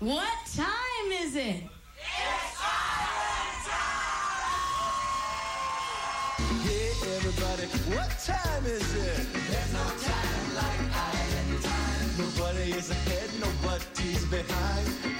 What time is it? It's Island Time! Hey everybody, what time is it? There's no time like island time. Nobody is ahead, nobody's behind.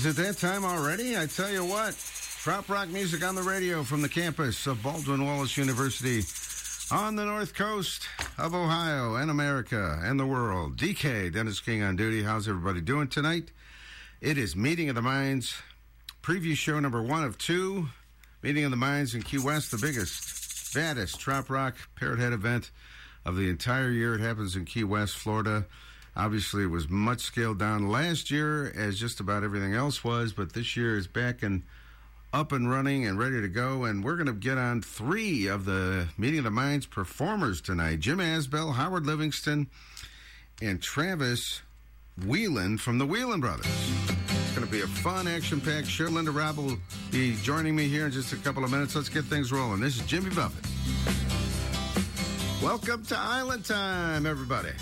Is it that time already? I tell you what, trop rock music on the radio from the campus of Baldwin Wallace University on the north coast of Ohio and America and the world. DK, Dennis King on duty. How's everybody doing tonight? It is Meeting of the Minds, preview show number one of two. Meeting of the Minds in Key West, the biggest, baddest trop rock parrot head event of the entire year. It happens in Key West, Florida. Obviously, it was much scaled down last year, as just about everything else was, but this year is back and up and running and ready to go. And we're going to get on three of the Meeting of the Minds performers tonight Jim Asbell, Howard Livingston, and Travis Wheeland from the Wheeland Brothers. It's going to be a fun, action packed show. Linda Robb will be joining me here in just a couple of minutes. Let's get things rolling. This is Jimmy Buffett. Welcome to Island Time, everybody.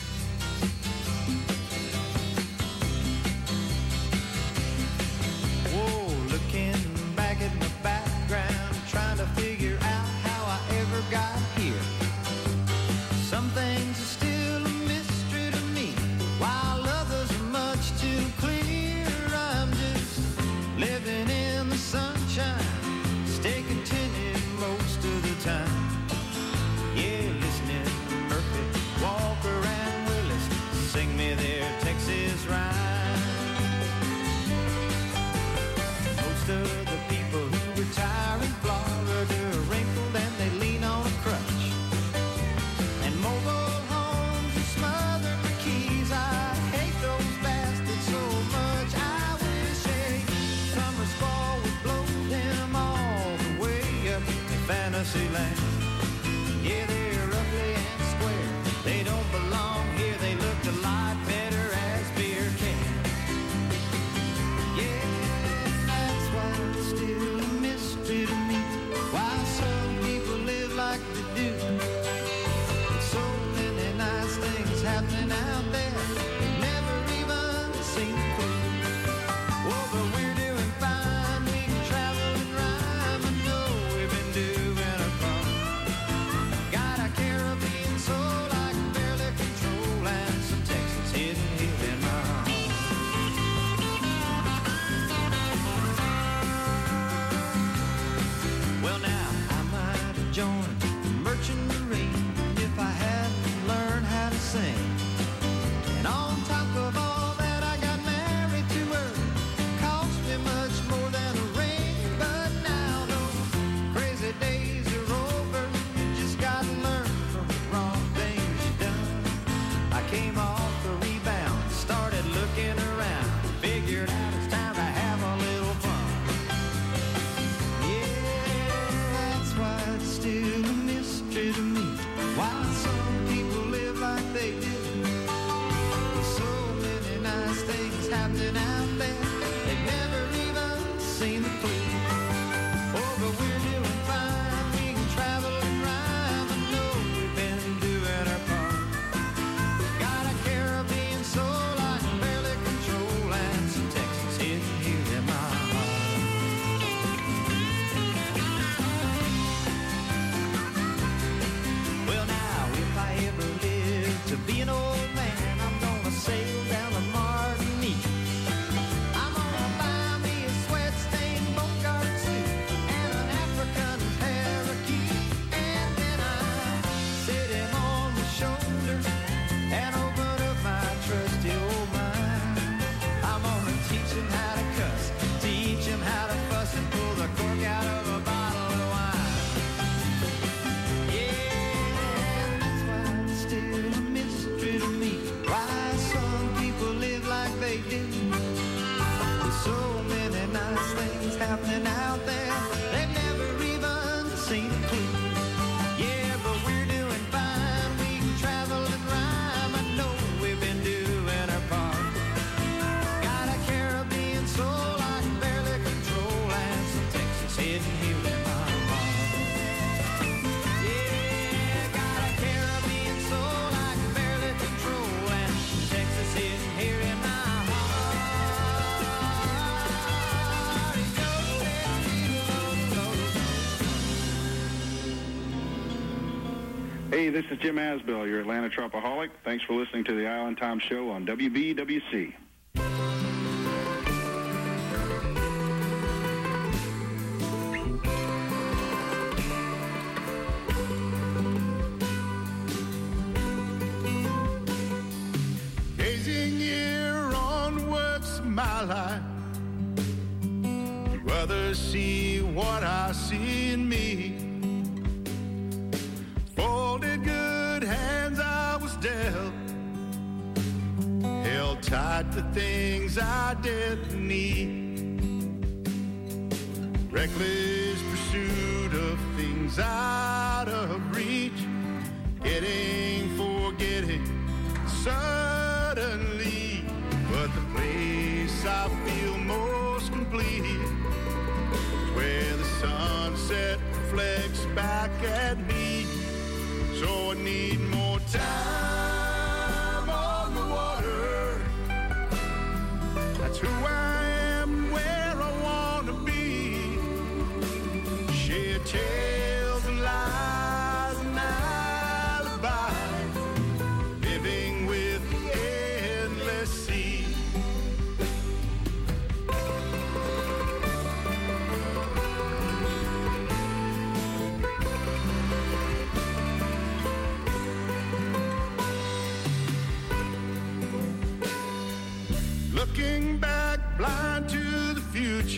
This is Jim Asbell, your Atlanta Tropaholic. Thanks for listening to the Island Time Show on WBWC.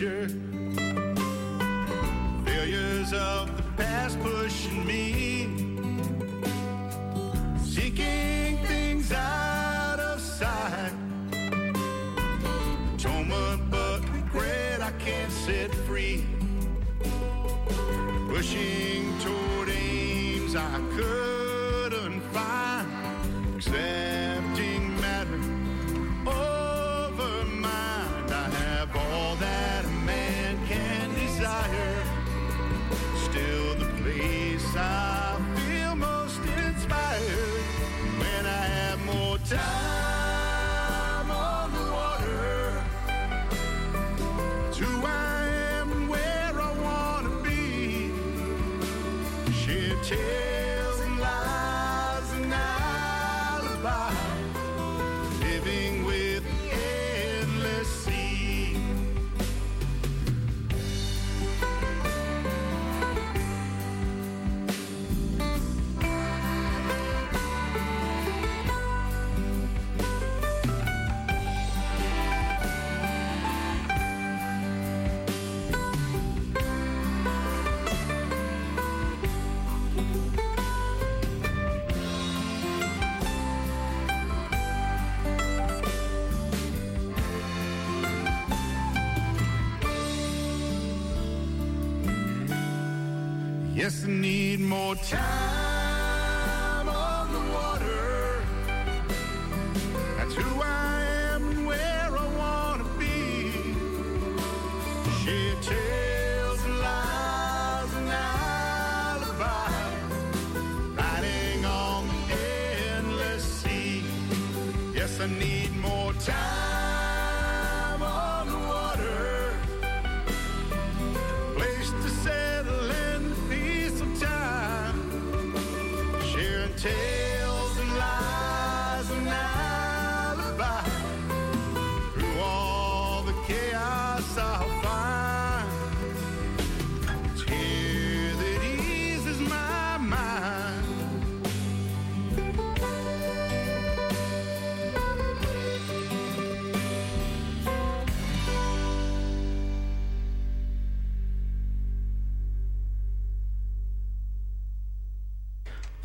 future. Failures of the past pushing me. Seeking things out of sight. Atonement, but regret I can't set free. Pushing toward aims I could.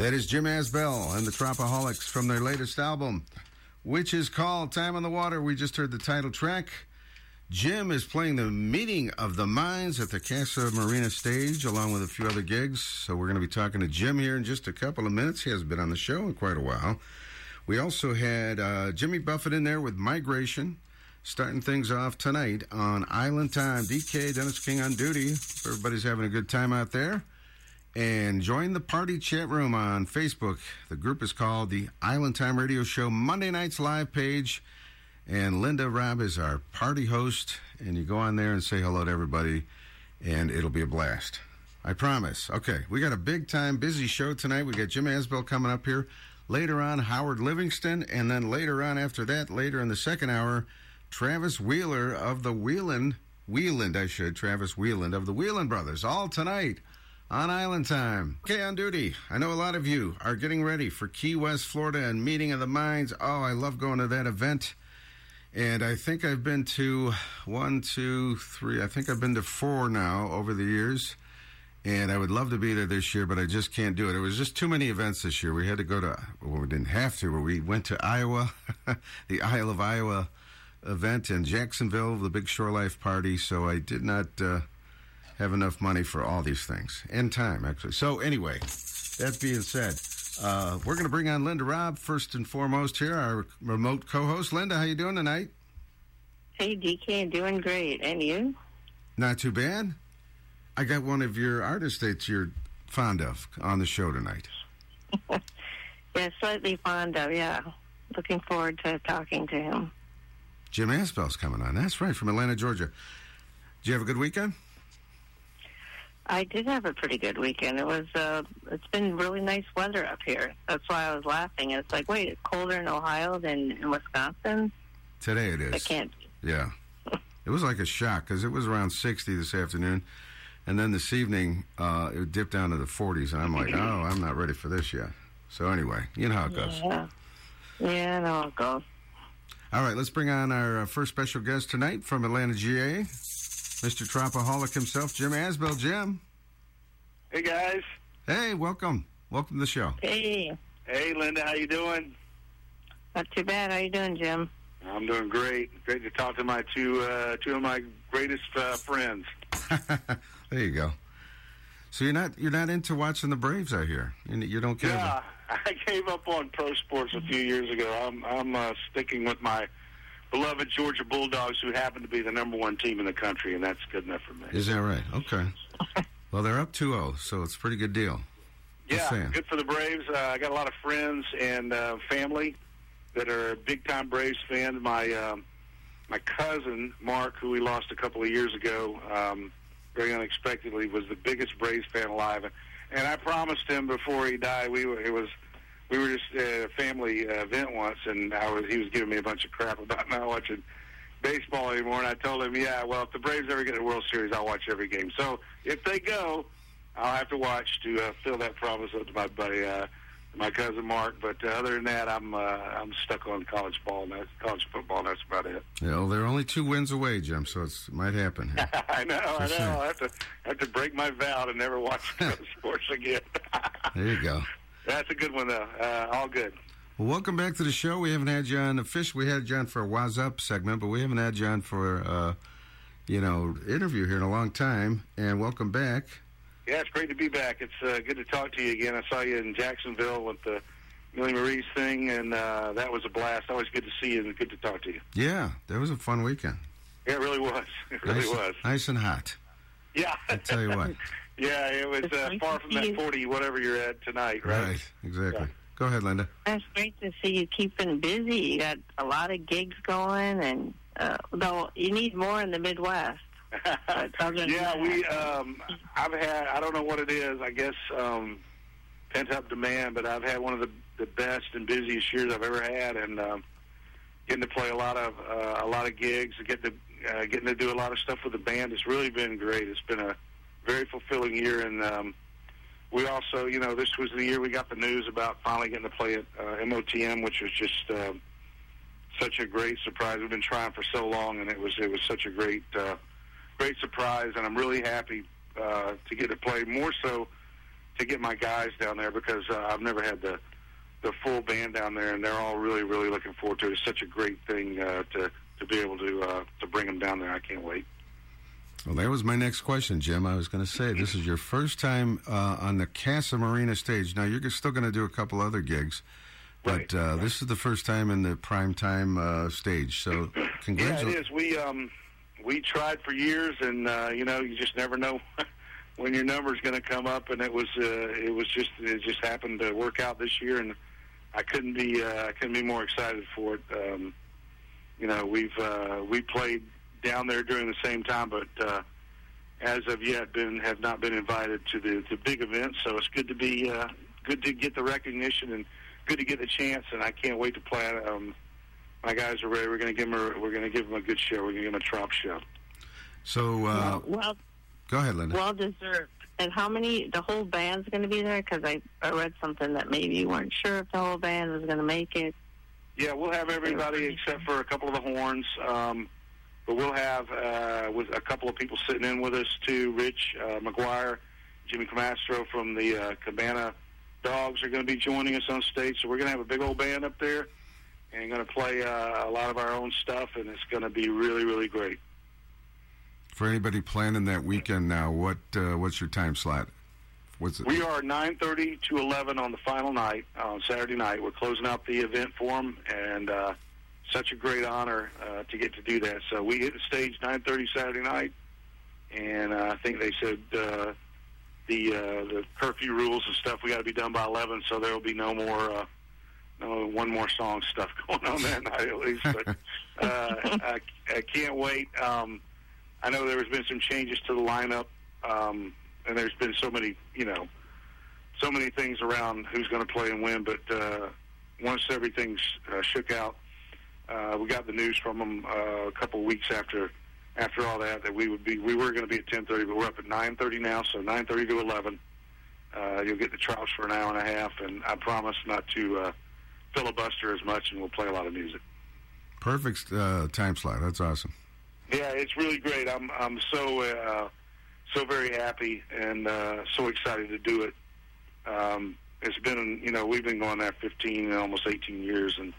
That is Jim Asbell and the Tropaholics from their latest album, which is called Time on the Water. We just heard the title track. Jim is playing the Meeting of the Minds at the Casa Marina stage, along with a few other gigs. So we're going to be talking to Jim here in just a couple of minutes. He hasn't been on the show in quite a while. We also had uh, Jimmy Buffett in there with Migration, starting things off tonight on Island Time. DK, Dennis King on duty. Everybody's having a good time out there. And join the party chat room on Facebook. The group is called the Island Time Radio Show Monday Nights Live page. And Linda Robb is our party host. And you go on there and say hello to everybody, and it'll be a blast. I promise. Okay, we got a big time, busy show tonight. We got Jim Asbell coming up here. Later on, Howard Livingston. And then later on, after that, later in the second hour, Travis Wheeler of the Wheeland, Wheeland, I should, Travis Wheeland of the Wheeland Brothers. All tonight on Island Time. Okay, on duty. I know a lot of you are getting ready for Key West, Florida and Meeting of the Minds. Oh, I love going to that event. And I think I've been to one, two, three, I think I've been to four now over the years. And I would love to be there this year, but I just can't do it. It was just too many events this year. We had to go to, well, we didn't have to, but we went to Iowa, the Isle of Iowa event in Jacksonville, the Big Shore Life Party. So I did not uh, have enough money for all these things and time, actually. So anyway, that being said, uh, we're going to bring on Linda Robb first and foremost here, our remote co-host. Linda, how you doing tonight? Hey, DK, doing great. And you? Not too bad. I got one of your artists that you're fond of on the show tonight. Yeah, slightly fond of, yeah. Looking forward to talking to him. Jim Asbell's coming on. That's right, from Atlanta, Georgia. Did you have a good weekend? I did have a pretty good weekend. It was, uh, it's been really nice weather up here. That's why I was laughing. It's like, wait, it's colder in Ohio than in Wisconsin? Today it is. I can't. Yeah. It was like a shock because it was around 60 this afternoon. And then this evening, uh, it dipped down to the 40s. And I'm like, oh, I'm not ready for this yet. So anyway, you know how it goes. Yeah. Yeah, I know how it goes. All right, let's bring on our uh, first special guest tonight from Atlanta, GA, Mr. Tropaholic himself, Jim Asbell. Jim, Hey guys. hey, welcome. Welcome to the show. Hey, Hey Linda, how you doing? not too bad. How you doing, Jim? I'm doing great. Great to talk to my two uh, two of my greatest uh, friends. there you go. So you're not you're not into watching the Braves, I hear. You, you don't care. Yeah, I gave up on pro sports a few years ago. I'm I'm uh, sticking with my beloved Georgia Bulldogs, who happen to be the number one team in the country, and that's good enough for me. Is that right? Okay. Well, they're up 2-0, so it's a pretty good deal. Yeah, good for the Braves. Uh, I got a lot of friends and uh, family that are big time Braves fans. My um, my cousin Mark, who we lost a couple of years ago, um, very unexpectedly, was the biggest Braves fan alive. And I promised him before he died, we were it was we were just at a family uh, event once, and I was he was giving me a bunch of crap about not watching baseball anymore. And I told him, yeah, well, if the Braves ever get a World Series, I'll watch every game. So if they go, I'll have to watch to uh, fill that promise up to my buddy, uh, my cousin Mark. But uh, other than that, I'm uh, I'm stuck on college ball and that's college football. And that's about it. You know, they're only two wins away, Jim, so it's, it might happen. I know, I know. Saying. I have to I have to break my vow to never watch sports again. there you go. That's a good one though. Uh, all good. Well, welcome back to the show. We haven't had you on official. We had you on for a Waz Up segment, but we haven't had you on for, uh, you know, interview here in a long time. And welcome back. Yeah, it's great to be back. It's uh, good to talk to you again. I saw you in Jacksonville with the Millie Marie's thing, and uh, that was a blast. Always good to see you and good to talk to you. Yeah, that was a fun weekend. Yeah, it really was. It really nice, was. Nice and hot. Yeah. I tell you what. yeah, it was uh, far from that 40, whatever you're at tonight, right? Right, exactly. Yeah. Go ahead, Linda. It's great to see you keeping busy. You got a lot of gigs going, and uh, though you need more in the Midwest. But other than yeah, that- we. Um, I've had. I don't know what it is. I guess um, pent up demand, but I've had one of the the best and busiest years I've ever had, and um, getting to play a lot of uh, a lot of gigs, getting to uh, getting to do a lot of stuff with the band. It's really been great. It's been a very fulfilling year, and um, we also, you know, this was the year we got the news about finally getting to play at uh, MOTM, which was just. Uh, such a great surprise. We've been trying for so long, and it was it was such a great uh, great surprise, and I'm really happy uh, to get to play. More so to get my guys down there because uh, I've never had the the full band down there, and they're all really really looking forward to it. It's such a great thing uh, to to be able to uh, to bring them down there. I can't wait. Well, that was my next question, Jim. I was going to say this is your first time uh, on the Casa Marina stage. Now you're still going to do a couple other gigs, but Right, uh, this is the first time in the prime time uh, stage. So congratulations. Yeah, it congratulations. We um we tried for years, and uh, you know, you just never know when your number's going to come up. And it was uh, it was just it just happened to work out this year, and I couldn't be uh, I couldn't be more excited for it. Um, you know, we've uh, we played down there during the same time, but uh, as of yet, been have not been invited to the the big events. So it's good to be uh, good to get the recognition and good to get the chance. And I can't wait to play. Um, my guys are ready. We're going to give them a we're going to give them a good show. We're going to give them a trop show. So uh, well, go ahead, Linda. well deserved. And how many? The whole band's going to be there because I I read something that maybe you weren't sure if the whole band was going to make it. Yeah, we'll have everybody except for a couple of the horns. Um, but we'll have uh, with a couple of people sitting in with us too. Rich uh, McGuire, Jimmy Camastro from the uh, Cabana Dogs are going to be joining us on stage. So we're going to have a big old band up there and going to play uh, a lot of our own stuff, and it's going to be really, really great. For anybody planning that weekend now, what uh, what's your time slot? What's it? We are 9:30 to 11 on the final night on Saturday night. We're closing out the event for them, and uh, such a great honor uh, to get to do that. So we hit the stage 9:30 Saturday night, and uh, I think they said uh, the uh, the curfew rules and stuff. We got to be done by 11, so there will be no more. Uh, no one more song stuff going on that night at least, but uh, I, I can't wait. Um, I know there has been some changes to the lineup, um, and there's been so many, you know, so many things around who's going to play and when. But uh, once everything's uh, shook out, uh, we got the news from them uh, a couple of weeks after after all that that we would be we were going to be at 10:30, but we're up at 9:30 now. So 9:30 to 11, uh, you'll get the trouts for an hour and a half, and I promise not to uh, filibuster as much, and we'll play a lot of music. Perfect uh, time slot. That's awesome. Yeah, it's really great. I'm I'm so uh, so very happy and uh, so excited to do it. Um, it's been you know we've been going there 15 almost 18 years, and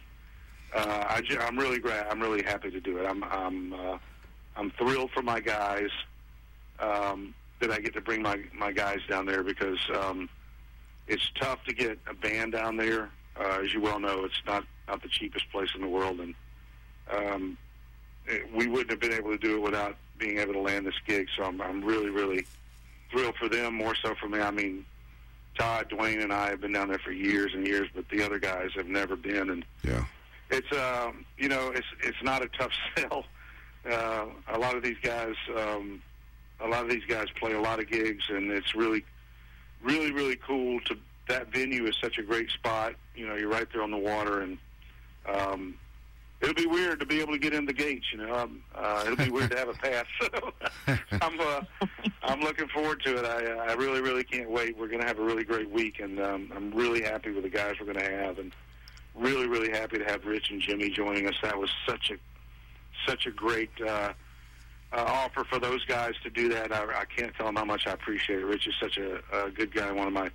uh, I I'm really glad. I'm really happy to do it. I'm I'm uh, I'm thrilled for my guys um, that I get to bring my my guys down there because um, it's tough to get a band down there. Uh, as you well know, it's not not the cheapest place in the world, and um, it, we wouldn't have been able to do it without being able to land this gig. So I'm, I'm really, really thrilled for them. More so for me. I mean, Todd, Dwayne, and I have been down there for years and years, but the other guys have never been. And Yeah. It's um, you know, it's it's not a tough sell. Uh, a lot of these guys, um, a lot of these guys play a lot of gigs, and it's really, really, really cool. To that venue is such a great spot. You know, you're right there on the water, and um, it'll be weird to be able to get in the gates. You know, um, uh, it'll be weird to have a pass. So I'm uh, I'm looking forward to it. I I really, really can't wait. We're going to have a really great week, and um, I'm really happy with the guys we're going to have, and really, really happy to have Rich and Jimmy joining us. That was such a such a great uh, uh, offer for those guys to do that. I, I can't tell them how much I appreciate it. Rich is such a, a good guy, one of my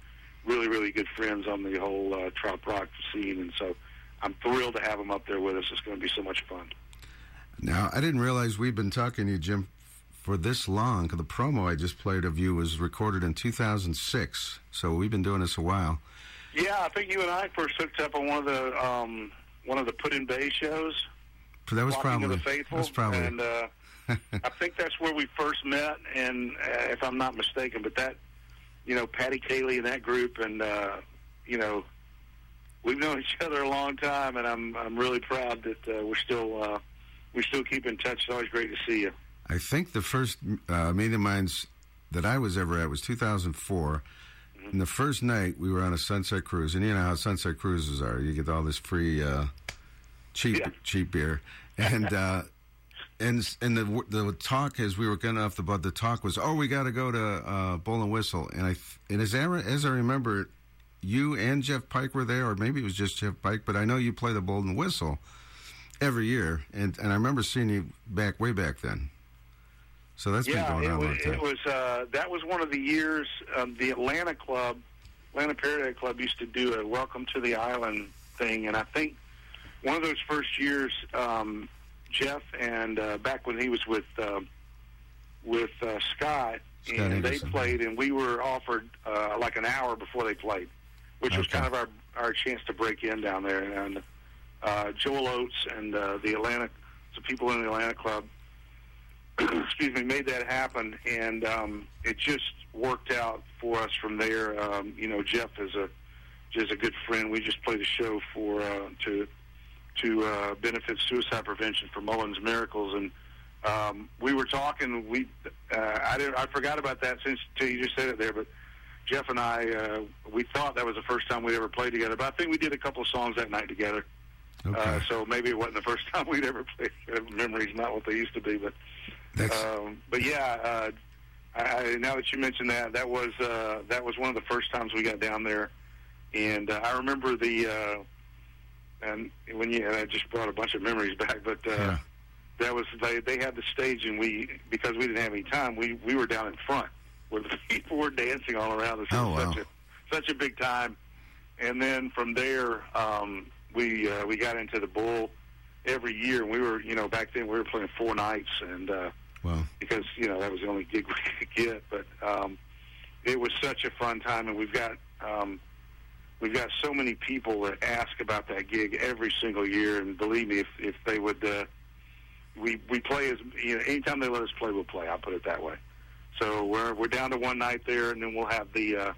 really, really good friends on the whole uh, trop rock scene, and so I'm thrilled to have him up there with us. It's going to be so much fun. Now I didn't realize we've been talking to you, Jim, for this long. The promo I just played of you was recorded in 2006, so we've been doing this a while. Yeah, I think you and I first hooked up on one of the um, one of the Put in Bay shows. That was Walking probably the Faithful. that's probably And uh, I think that's where we first met, and uh, if I'm not mistaken, but that, you know, Patty Cayley and that group, and uh, you know, we've known each other a long time, and I'm I'm really proud that uh, we're still uh, we still keep in touch. It's always great to see you. I think the first uh, meeting of minds that I was ever at was 2004. And the first night we were on a sunset cruise, and you know how sunset cruises are. You get all this free, uh, cheap, Yeah. cheap beer, and uh, and and the the talk as we were getting off the boat, the talk was, oh, we got to go to uh, Bull and Whistle, and I and as I, as I remember it, you and Jeff Pike were there, or maybe it was just Jeff Pike, but I know you play the Bull and Whistle every year, and and I remember seeing you back way back then. So that's yeah, been going it on a was, long time. it was uh, that was one of the years um, the Atlanta Club, Atlanta Paradise Club used to do a Welcome to the Island thing, and I think one of those first years, um, Jeff and uh, back when he was with uh, with uh, Scott, Scott and they played, and we were offered uh, like an hour before they played, which was kind of our our chance to break in down there, and uh, Joel Oates and uh, the Atlanta, the people in the Atlanta Club excuse me, made that happen, and um, it just worked out for us from there. Um, you know, Jeff is a is a good friend. We just played a show for uh, to to uh, benefit suicide prevention for Mullins Miracles, and um, we were talking. We uh, I didn't I forgot about that since till you just said it there, but. Jeff and I, uh, we thought that was the first time we'd ever played together, but I think we did a couple of songs that night together. Okay. Uh, so maybe it wasn't the first time we'd ever played. Memories not what they used to be, but That's um, but yeah, uh, I, I, now that you mentioned that, that was uh, that was one of the first times we got down there, and uh, I remember the uh, and when you and I just brought a bunch of memories back, but uh, Yeah. that was they they had the stage, and we because we didn't have any time, we we were down in front where the people were dancing all around us. Oh, wow. such a such a big time, and then from there um, we uh, we got into the bull every year. And we were you know back then we were playing four nights and. Uh, well. because you know that was the only gig we could get. But um, it was such a fun time, and we've got um, we've got so many people that ask about that gig every single year. And believe me, if if they would, uh, we we play as you know anytime they let us play, we'll play. I'll put it that way. So we're we're down to one night there, and then we'll have the uh,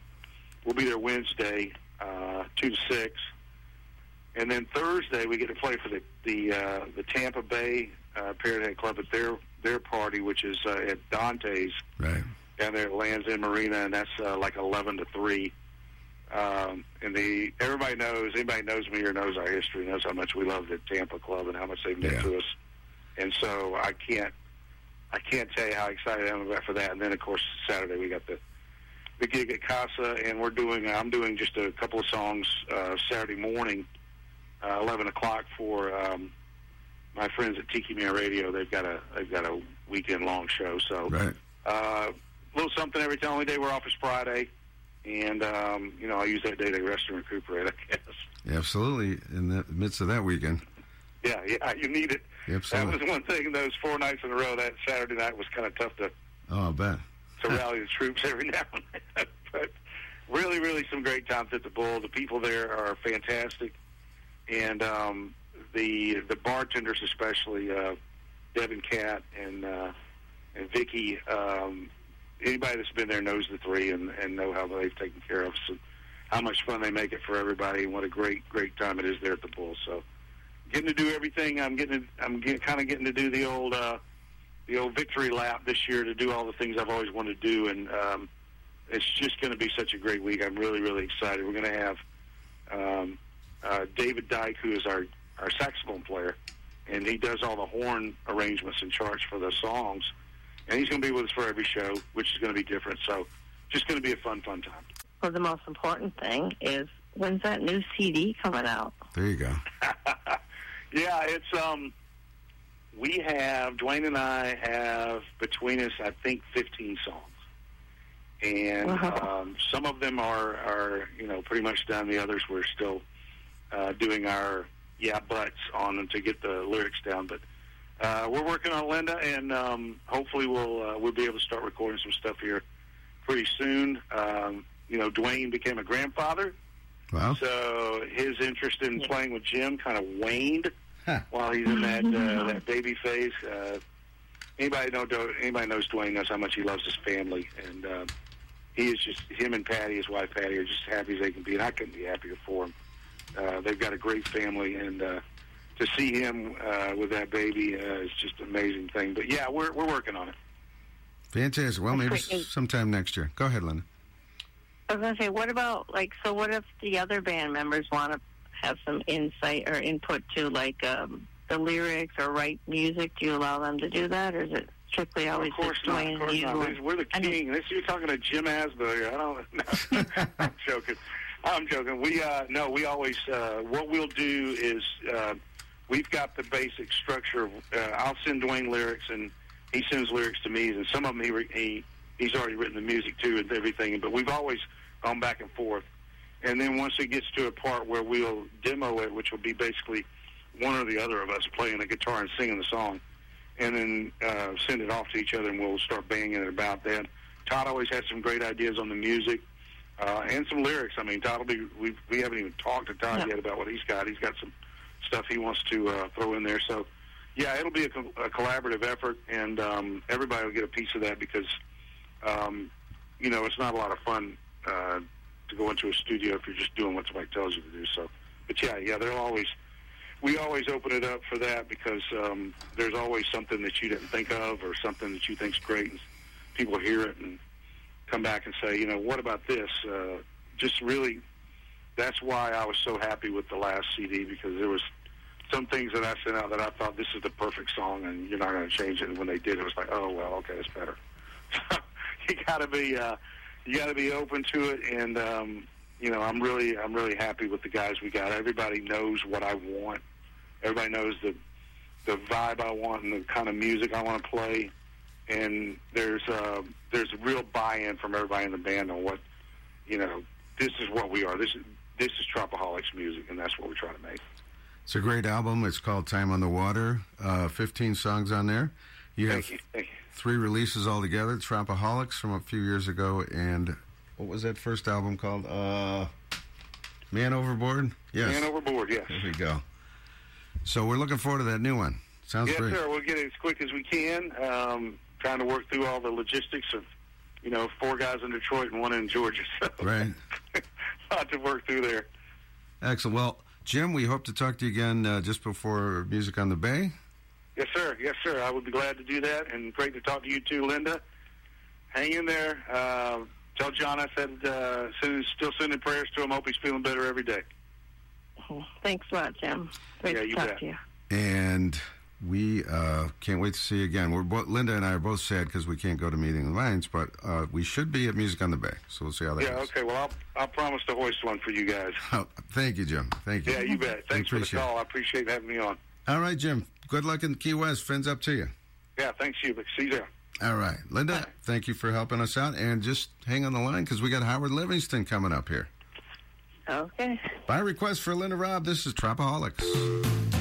we'll be there Wednesday, uh, two to six. And then Thursday we get to play for the the uh, the Tampa Bay uh, Paradise Club at their their party, which is uh, at Dante's Right. down there at Lands End Marina, and that's uh, like eleven to three. Um, and the everybody knows anybody knows me or knows our history knows how much we love the Tampa Club and how much they've meant Yeah. to us. And so I can't I can't tell you how excited I am about for that. And then of course Saturday we got the the gig at Casa, and we're doing I'm doing just a couple of songs uh, Saturday morning, uh, eleven o'clock for. Um, my friends at Tiki Man Radio, they've got a they've got a weekend long show. So Right. uh, a little something every time. Only day we're off is Friday, and um, you know I use that day to rest and recuperate. I guess. Absolutely. In the midst of that weekend. Yeah, yeah, you need it. That Absolutely. was one thing. Those four nights in a row. That Saturday night was kind of tough to Oh, I bet. to rally the troops every now and then. but really, really some great times at the Bull. The people there are fantastic, and um, the the bartenders, especially uh, Devin Cat and uh, and Vicky. Um, anybody that's been there knows the three and, and know how they've taken care of and how much fun they make it for everybody and what a great great time it is there at the Bull. So getting to do everything. I'm getting to, I'm get, kind of getting to do the old. Uh, the old victory lap this year to do all the things I've always wanted to do, and um, it's just going to be such a great week. I'm really, really excited. We're going to have um, uh, David Dyke, who is our our saxophone player, and he does all the horn arrangements and charts for the songs, and he's going to be with us for every show, which is going to be different. So, just going to be a fun, fun time. Well, the most important thing is when's that new CD coming out? There you go. yeah, it's um, we have Dwayne and I have between us, I think, 15 songs, and Wow. um, some of them are are you know pretty much done. The others we're still uh, doing our yeah buts on them to get the lyrics down, but. uh, we're working on Linda, and um, hopefully we'll uh, we'll be able to start recording some stuff here pretty soon. Um, you know, Dwayne became a grandfather, Well, so his interest in playing with Jim kind of waned Huh. while he's in that uh, that baby phase. Uh, anybody know anybody knows Dwayne knows how much he loves his family, and uh, he is just him and Patty, his wife Patty, are just happy as they can be, and I couldn't be happier for him. Uh, they've got a great family, and uh, to see him uh, with that baby uh, is just an amazing thing. But yeah, we're we're working on it. fantastic. Well, maybe s- sometime next year. Go ahead, Linda. I was gonna say, what about like? So, what if the other band members want to have some insight or input to like um, the lyrics or write music? Do you allow them to do that, or is it strictly always of course just not. Dwayne Of course and you? not. This- We're the I mean- king. This you're talking to Jim Asbury. I don't. No, I'm joking. I'm joking. We uh, no. We always uh, what we'll do is uh, we've got the basic structure. Uh, I'll send Dwayne lyrics, and he sends lyrics to me, and some of them he, re- he he's already written the music too and everything. But we've always gone back and forth. And then once it gets to a part where we'll demo it, which will be basically one or the other of us playing the guitar and singing the song, and then uh, send it off to each other, and we'll start banging it about that. Todd always has some great ideas on the music uh, and some lyrics. I mean, Todd will be. We we haven't even talked to Todd Yeah. yet about what he's got. He's got some stuff he wants to uh, throw in there. So, yeah, it'll be a, co- a collaborative effort, and um, everybody will get a piece of that because, um, you know, it's not a lot of fun uh, to go into a studio if you're just doing what somebody tells you to do. So, but yeah, yeah, they'll always. We always open it up for that because um, there's always something that you didn't think of or something that you think's great, and people hear it and come back and say, you know, what about this? Uh, just really, that's why I was so happy with the last CD because there was some things that I sent out that I thought this is the perfect song, and you're not going to change it. And when they did, it was like, oh well, okay, it's better. you got to be, uh, you got to be open to it, and um, you know, I'm really, I'm really happy with the guys we got. Everybody knows what I want. Everybody knows the the vibe I want and the kind of music I want to play and there's uh, there's a real buy-in from everybody in the band on what you know. This is what we are. This is this is Tropaholics music, and that's what we try to make. It's a great album. It's called Time on the Water. Uh, 15 songs on there. You have you. Thank you. three releases altogether. Tropaholics from a few years ago, and what was that first album called? Uh, Man Overboard. Yes. Man overboard. Yes. there we go. So we're looking forward to that new one. Sounds Yes, great. sir. We'll get it as quick as we can. Um, trying to work through all the logistics of, you know, four guys in Detroit and one in Georgia. So Right. a lot to work through there. Excellent. Well, Jim, we hope to talk to you again uh, just before Music on the Bay. Yes, sir. Yes, sir. I would be glad to do that, and great to talk to you too, Linda. Hang in there. Uh, tell John I said uh, send, still sending prayers to him. Hope he's feeling better every day. Thanks a lot, Jim. Great Yeah, to you talk bet. to you. And we uh, can't wait to see you again. We're both, Linda and I are both sad because we can't go to Meeting of the Minds, but uh, we should be at Music on the Bay. So we'll see how that Yeah. goes. Okay. Well, I'll I'll promise to hoist one for you guys. Oh, thank you, Jim. Thank you. Yeah, you bet. Thanks for the appreciate it. call. I appreciate having me on. All right, Jim. Good luck in Key West. Friends up to you. Yeah. Thanks you. But see you there. All right. Linda, thank you for helping us out. And just hang on the line because we got Howard Livingston coming up here. Okay. By request for Linda Robb, this is Tropaholics.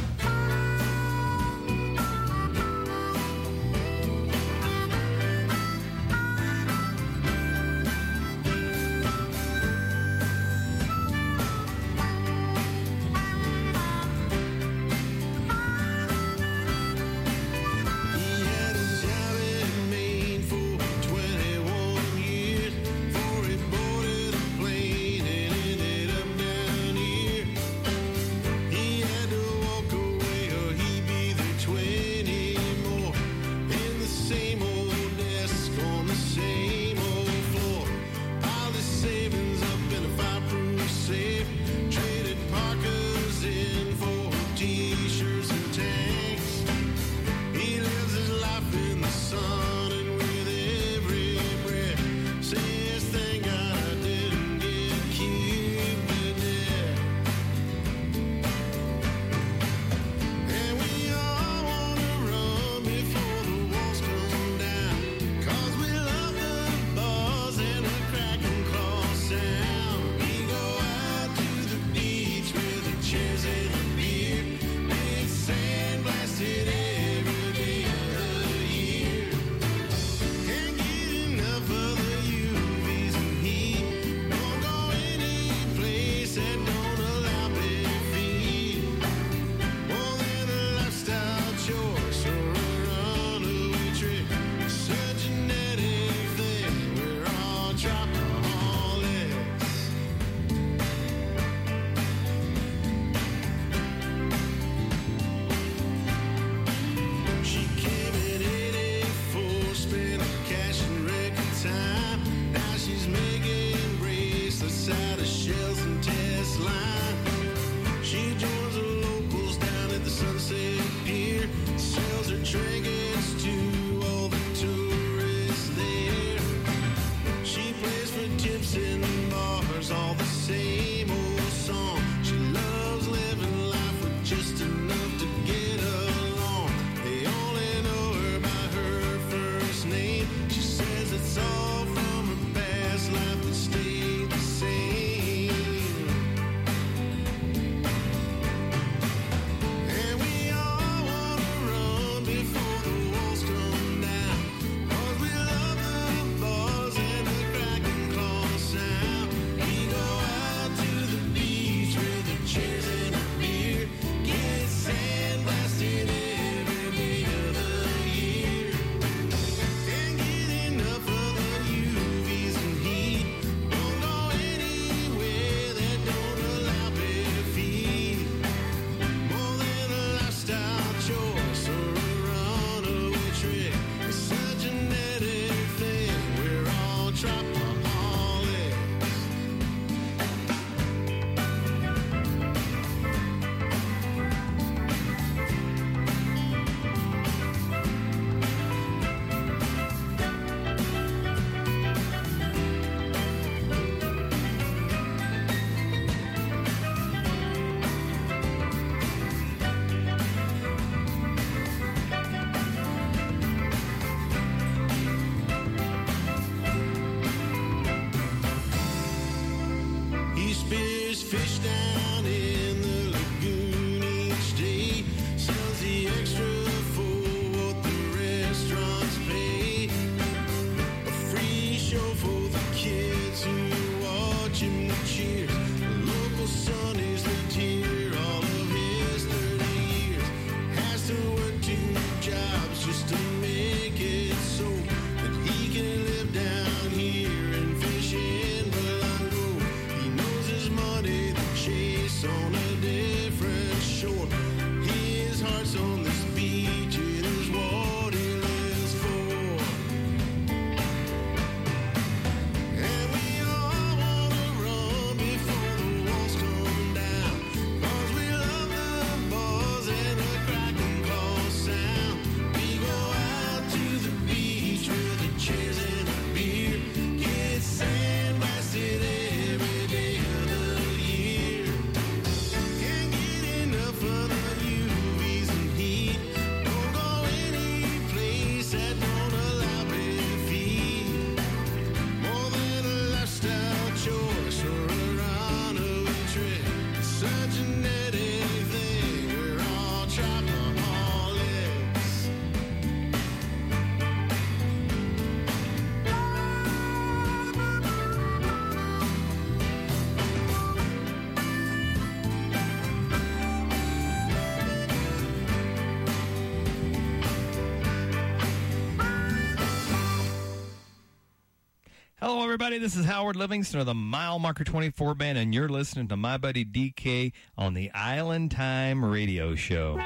Hello, everybody. This is Howard Livingston of the Mile Marker 24 Band, and you're listening to my buddy DK on the Island Time Radio Show.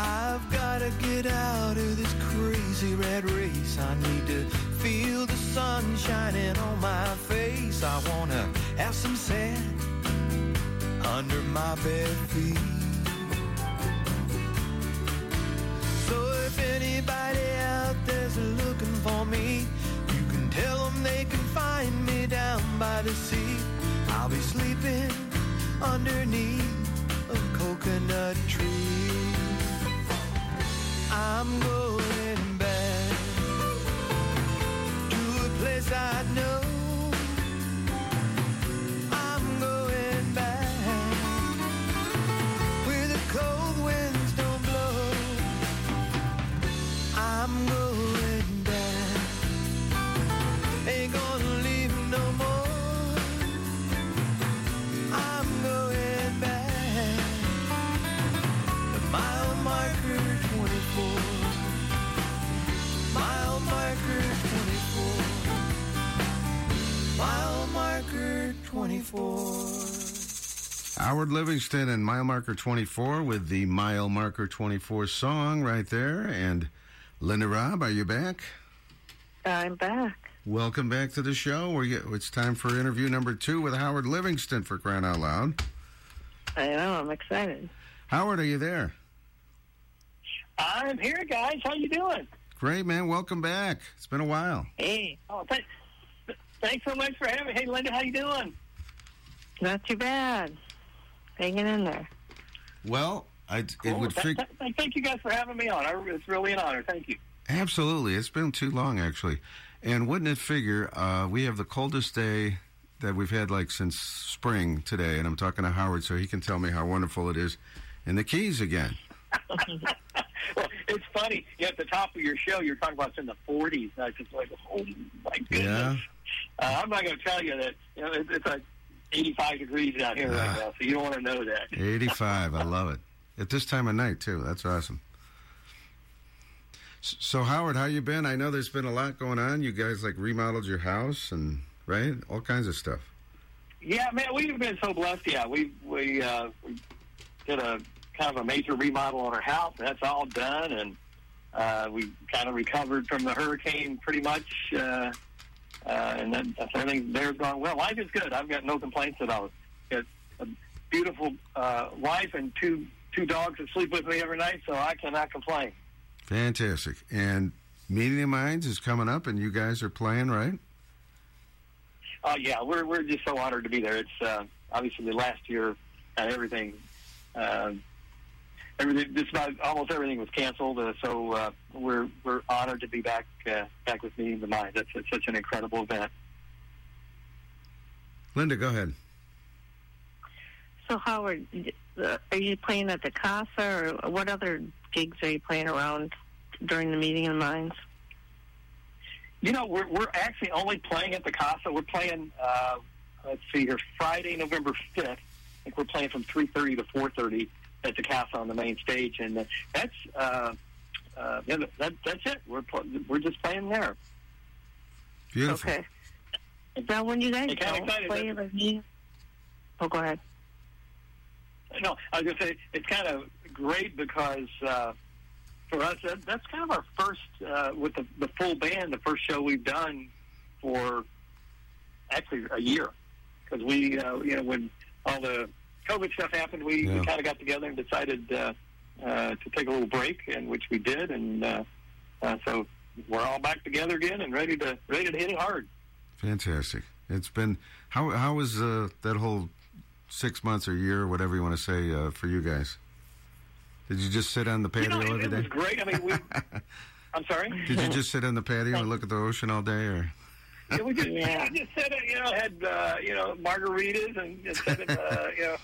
I've gotta get out of this crazy red race. I need to feel the sun shining on my face. I wanna have some sand under my bare feet. So if anybody out there's looking for me, you can tell them they can find me down by the sea. I'll be sleeping underneath a coconut tree. I'm going back to a place I know. 24. Howard Livingston and Mile Marker 24 with the Mile Marker 24 song right there. And Linda Robb, are you back? I'm back. Welcome back to the show. It's time for interview number two with Howard Livingston for crying out loud. I know. I'm excited. Howard, are you there? I'm here, guys. How you doing? Great, man. Welcome back. It's been a while. Hey. Oh, th- thanks so much for having me. Hey, Linda, how you doing? Not too bad. Hanging in there. Well, I, it Cool. would Th- fig- th- th- thank you guys for having me on. I, it's really an honor. Thank you. Absolutely. It's been too long, actually. And wouldn't it figure, uh, we have the coldest day that we've had like since spring today, and I'm talking to Howard so he can tell me how wonderful it is in the Keys again. well, it's funny. You at the top of your show, you're talking about it's in the 40s. And I was just like, oh my goodness. Yeah. Uh, I'm not going to tell you that. You know, it, it's like 85 degrees out here right now, so you don't want to know that. 85. I love it. At this time of night too. That's awesome. So Howard, how you been? I know there's been a lot going on. You guys like remodeled your house and right, all kinds of stuff. Yeah, man, we've been so blessed. Yeah, we we uh, we did a kind of a major remodel on our house. and That's all done, and uh, we kind of recovered from the hurricane pretty much. Uh, uh, and then everything there's gone well. Life is good. I've got no complaints at all. Got a beautiful uh, wife and two two dogs that sleep with me every night, so I cannot complain. Fantastic. And Meeting of Minds is coming up, and you guys are playing, right? Uh, yeah, we're we're just so honored to be there. It's uh, obviously the last year and everything. Uh, everything, just about almost everything was canceled. Uh, so uh, we're we're honored to be back uh, back with Meeting the Mind. That's, that's such an incredible event. Linda, go ahead. So Howard, uh, are you playing at the Casa, or what other gigs are you playing around during the meeting of the minds? You know, we're we're actually only playing at the Casa. We're playing. Uh, let's see here, Friday, November fifth. I think we're playing from three thirty to four thirty at the Casa on the main stage, and uh, that's uh, uh, yeah, that, that's it. We're we're just playing there. Beautiful. Okay. Now, when you guys Hey, kinda excited, play isn't the meeting, oh, go ahead. No, I was going to say it's kind of great because uh, for us that, that's kind of our first uh, with the, the full band, the first show we've done for actually a year because we, uh, you know, when all the COVID stuff happened, we, Yeah. we kind of got together and decided uh, uh, to take a little break, and which we did, and uh, uh, so we're all back together again and ready to ready to hit it hard. Fantastic. It's been how how was uh, that whole six months or year, whatever you want to say, uh, for you guys? Did you just sit on the You patio know, it, every it was great. I mean, we. I'm sorry. Did you just sit on the patio and look at the ocean all day, or Yeah, we just, Yeah. we just said it, you know, had, uh, you know, margaritas and just said it, uh, you know,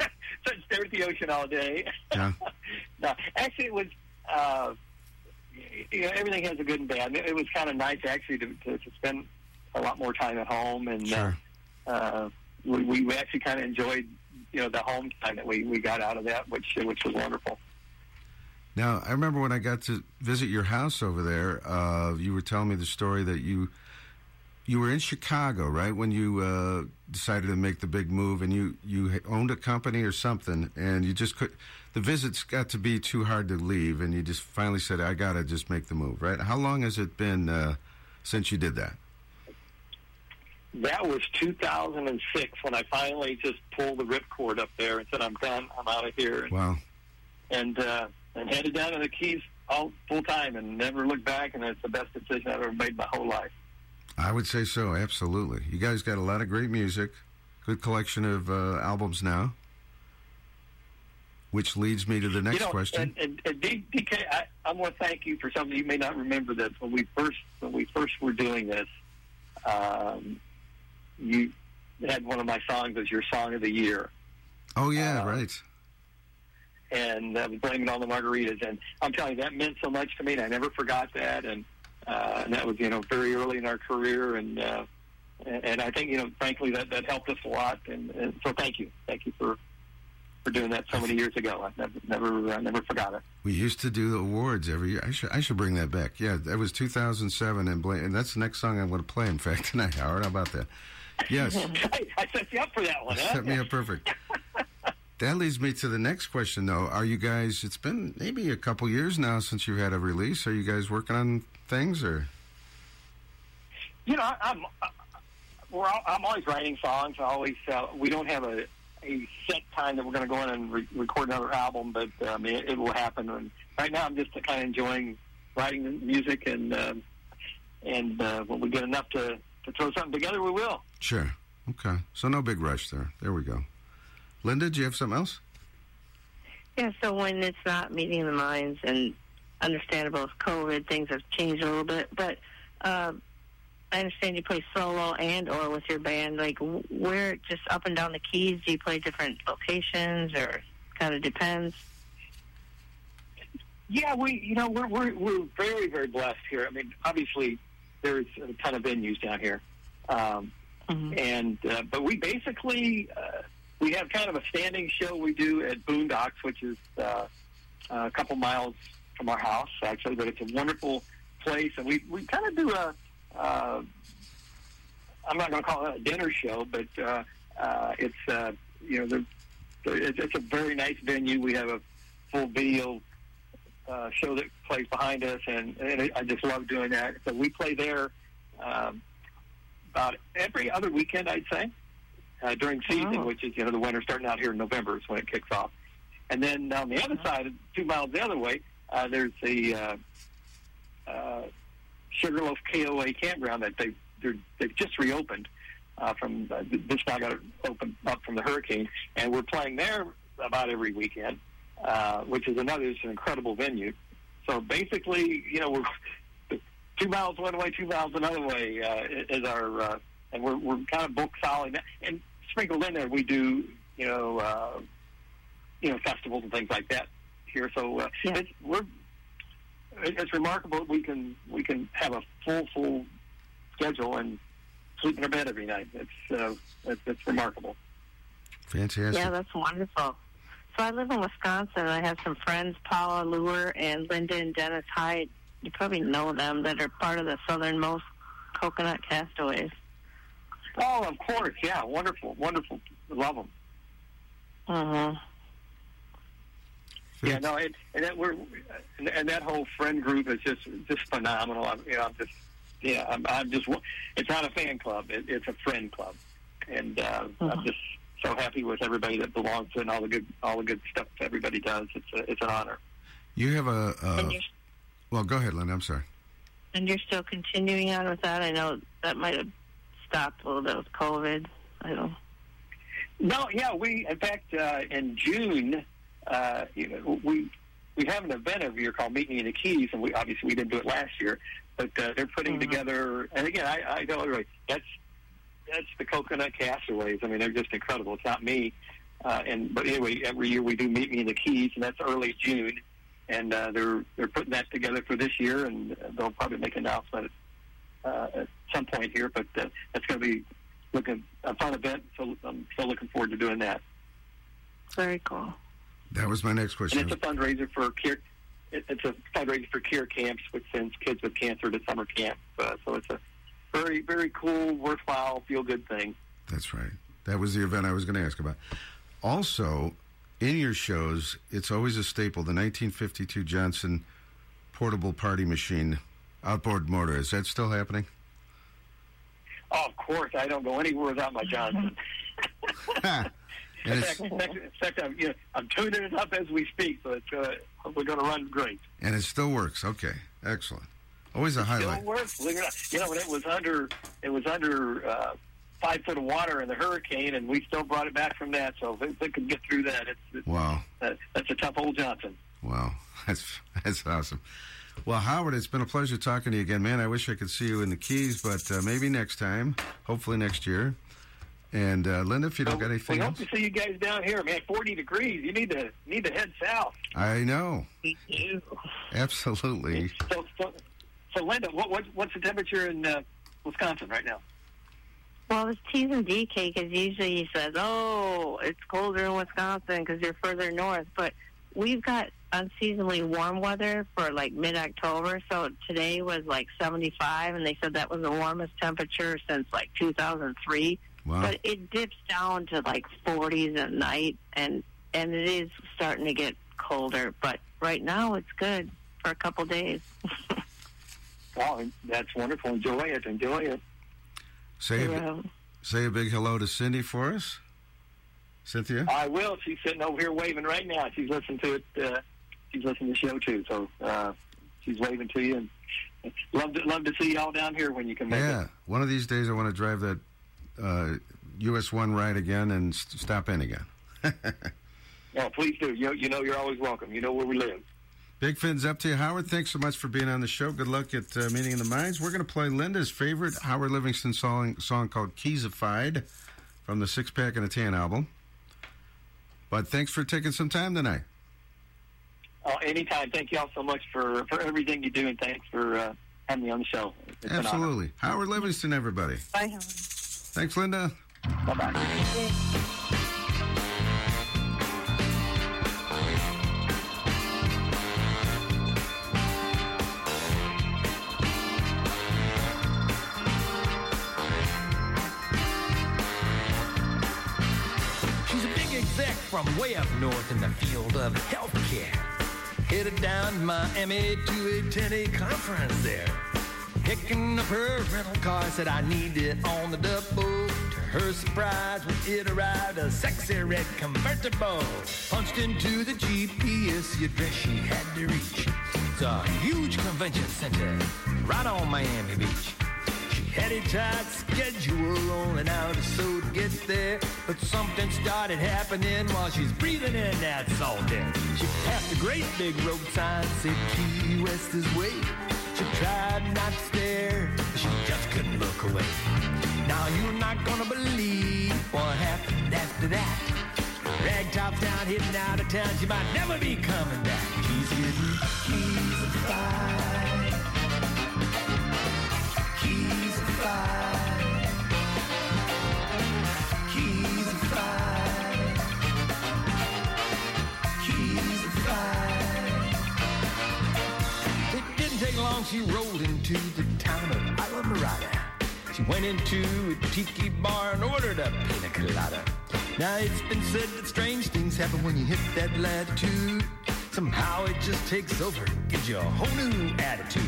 just stare at the ocean all day. Yeah. no, actually, it was, uh, you know, everything has a good and bad. It was kind of nice, actually, to, to, to spend a lot more time at home. And Sure. uh, uh, we, we actually kind of enjoyed, you know, the home time that we, we got out of that, which which was wonderful. Now, I remember when I got to visit your house over there, uh, you were telling me the story that you you were in Chicago, right, when you uh, decided to make the big move, and you you owned a company or something, and you just could. The visits got to be too hard to leave, and you just finally said, "I gotta just make the move." Right? How long has it been uh, since you did that? That was 2006 when I finally just pulled the ripcord up there and said, "I'm done. I'm out of here." And Wow. and uh, and headed down to the Keys all full time and never looked back. And it's the best decision I've ever made my whole life. I would say so, absolutely. You guys got a lot of great music, good collection of uh, albums now. Which leads me to the next you know, question. And, and, and DK, I, I want to thank you for something you may not remember. This when we first when we first were doing this, um, you had one of my songs as your song of the year. oh yeah, uh, right. and uh, blaming on the margaritas. And I'm telling you, that meant so much to me, and I never forgot that. And uh, and that was you know very early in our career, and uh, and I think you know frankly that that helped us a lot. And, and so thank you, thank you for for doing that so many years ago. I never never uh, never forgot it. We used to do the awards every year. I should I should bring that back. Yeah, that was 2007, and, Bla- and that's the next song I'm going to play. In fact, tonight, Howard. How about that? Yes, I, I set you up for that one. Huh? set me up perfect. That leads me to the next question, though. Are you guys? It's been maybe a couple years now since you had a release. Are you guys working on things, or You know, I, I'm uh, we're all, I'm always writing songs. I always uh, we don't have a a set time that we're going to go in and re- record another album, but um, it, it will happen. And right now, I'm just kind of enjoying writing the music, and um, and uh, when we get enough to to throw something together, we will. sure? Okay, so no big rush there. There we go. Linda, do you have something else? Yeah, so when it's not meeting the minds and understandable with COVID, things have changed a little bit. But uh, I understand you play solo and or with your band. Like, wh- where just up and down the keys? Do you play different locations, or kind of depends? Yeah, we you know we're we're we're very very blessed here. I mean, obviously there's a ton of venues down here, um, and uh, but we basically uh, we have kind of a standing show we do at Boondocks, which is uh, a couple miles from our house actually, but it's a wonderful place, and we we kind of do a. Uh, I'm not going to call it a dinner show, but uh, uh, it's uh, you know the, the, it's, it's a very nice venue. We have a full video uh, show that plays behind us, and, and I just love doing that. So we play there um, about every other weekend, I'd say, uh, during season, which is you know the winter starting out here in November is when it kicks off. And then on the other side, two miles the other way, uh, there's the uh, uh, Sugarloaf KOA campground that they they've just reopened uh, from uh, this now got opened up from the hurricane, and we're playing there about every weekend, uh, which is another it's an incredible venue. So basically, you know, we're two miles one way, two miles another way uh, is our, uh, and we're we're kind of booked solid. And sprinkled in there, we do you know uh, you know festivals and things like that here. So uh, it's, we're it's remarkable we can we can have a full full schedule and sleep in our bed every night. It's uh, it's, it's remarkable. Fantastic. Yeah, that's wonderful. So I live in Wisconsin. I have some friends, Paula Lure and Linda and Dennis Hyde. You probably know them that are part of the southernmost coconut castaways. Oh, of course, yeah, wonderful, wonderful, love them. Mm-hmm. Yeah, no, it, and that we're and, and that whole friend group is just just phenomenal. I'm, you know, I'm just yeah, I'm, I'm just it's not a fan club, it, it's a friend club, and uh, I'm just so happy with everybody that belongs to it and all the good all the good stuff everybody does. It's a, it's an honor. You have a. And Uh, well, go ahead, Lynn. I'm sorry. and you're still continuing on with that. I know that might have stopped a little bit with COVID. I don't. No, yeah, we in fact uh, in June, uh, you know, we we have an event every year called Meet Me in the Keys, and we obviously we didn't do it last year, but uh, they're putting together. And again, I, I tell everybody that's that's the Coconut Castaways. I mean, they're just incredible. It's not me, uh, and but anyway, every year we do Meet Me in the Keys, and that's early June, and uh, they're they're putting that together for this year, and they'll probably make an announcement uh, at some point here, but uh, that's going to be looking a fun event. So I'm still looking forward to doing that. Very cool. That was my next And question. it's a fundraiser for care. It's a fundraiser for care camps, which sends kids with cancer to summer camp. Uh, so it's a very, very cool, worthwhile, feel good thing. That's right. That was the event I was going to ask about. Also, in your shows, it's always a staple the 1952 Johnson portable party machine outboard motor. Is that still happening? Oh, of course, I don't go anywhere without my Johnson. In fact, in fact, in fact I'm, you know, I'm tuning it up as we speak, so it's uh, we're going to run great. and it still works. Okay. Excellent. Always a highlight. Still works. Believe it or not. You know, when it was under, it was under uh, five foot of water in the hurricane, and we still brought it back from that. So if it, it could get through that, it's, it's Wow. that, that's a tough old Johnson. Wow. That's that's awesome. Well, Howard, it's been a pleasure talking to you again, man. I wish I could see you in the Keys, but uh, maybe next time. Hopefully next year. And uh, Linda, if you don't got anything, We hope else, to see you guys down here, man. Forty degrees. You need to need to head south. I know. Absolutely. So, so, so Linda, what, what what's the temperature in uh, Wisconsin right now? Well, it's T's and DK because usually he says, "Oh, it's colder in Wisconsin because you're further north." But we've got unseasonably warm weather for like mid-October. So today was like 75, and they said that was the warmest temperature since like 2003. Wow. But it dips down to like 40s at night, and and it is starting to get colder. But right now, it's good for a couple days. Oh, that's wonderful. Enjoy it. Enjoy it. Say a, say a big hello to Cindy for us. Cynthia? I will. She's sitting over here waving right now. She's listening to it. Uh, she's listening to the show too. So uh, she's waving to you. And love to love to see y'all down here when you can make Yeah. it. One of these days I want to drive that uh, US 1 ride again and st- stop in again. Oh, please do. You, you know you're always welcome. You know where we live. Big fins up to you, Howard. Thanks so much for being on the show. Good luck at uh, Meeting of the Minds. We're going to play Linda's favorite Howard Livingston song, song called Keysified from the Six Pack and a Tan album. But thanks for taking some time tonight. Oh, anytime. Thank you all so much for, for everything you do, and thanks for uh, having me on the show. It's. Absolutely. Howard Livingston, everybody. Bye, Howard. Thanks, Linda. Big exec from way up north in the field of healthcare. Headed down Miami to a conference there. Picking up her rental car, said I need it on the double. To her surprise, when it arrived, a sexy red convertible. Punched into the GPS, the address she had to reach. It's a huge convention center right on Miami Beach. She had a tight schedule, only hour or so to get there. But something started happening while she's breathing in that salt air. She passed a great big road sign, said Key West is way. She tried not to stare, she just couldn't look away. Now you're not gonna believe what happened after that. Ragtop's down, hitting out of town. She might never be coming back. She's getting keys and five. Keys and five. She rolled into the town of Islamorada. She went into a tiki bar and ordered a pina colada. Now it's been said that strange things happen when you hit that latitude. Somehow it just takes over, gives you a whole new attitude.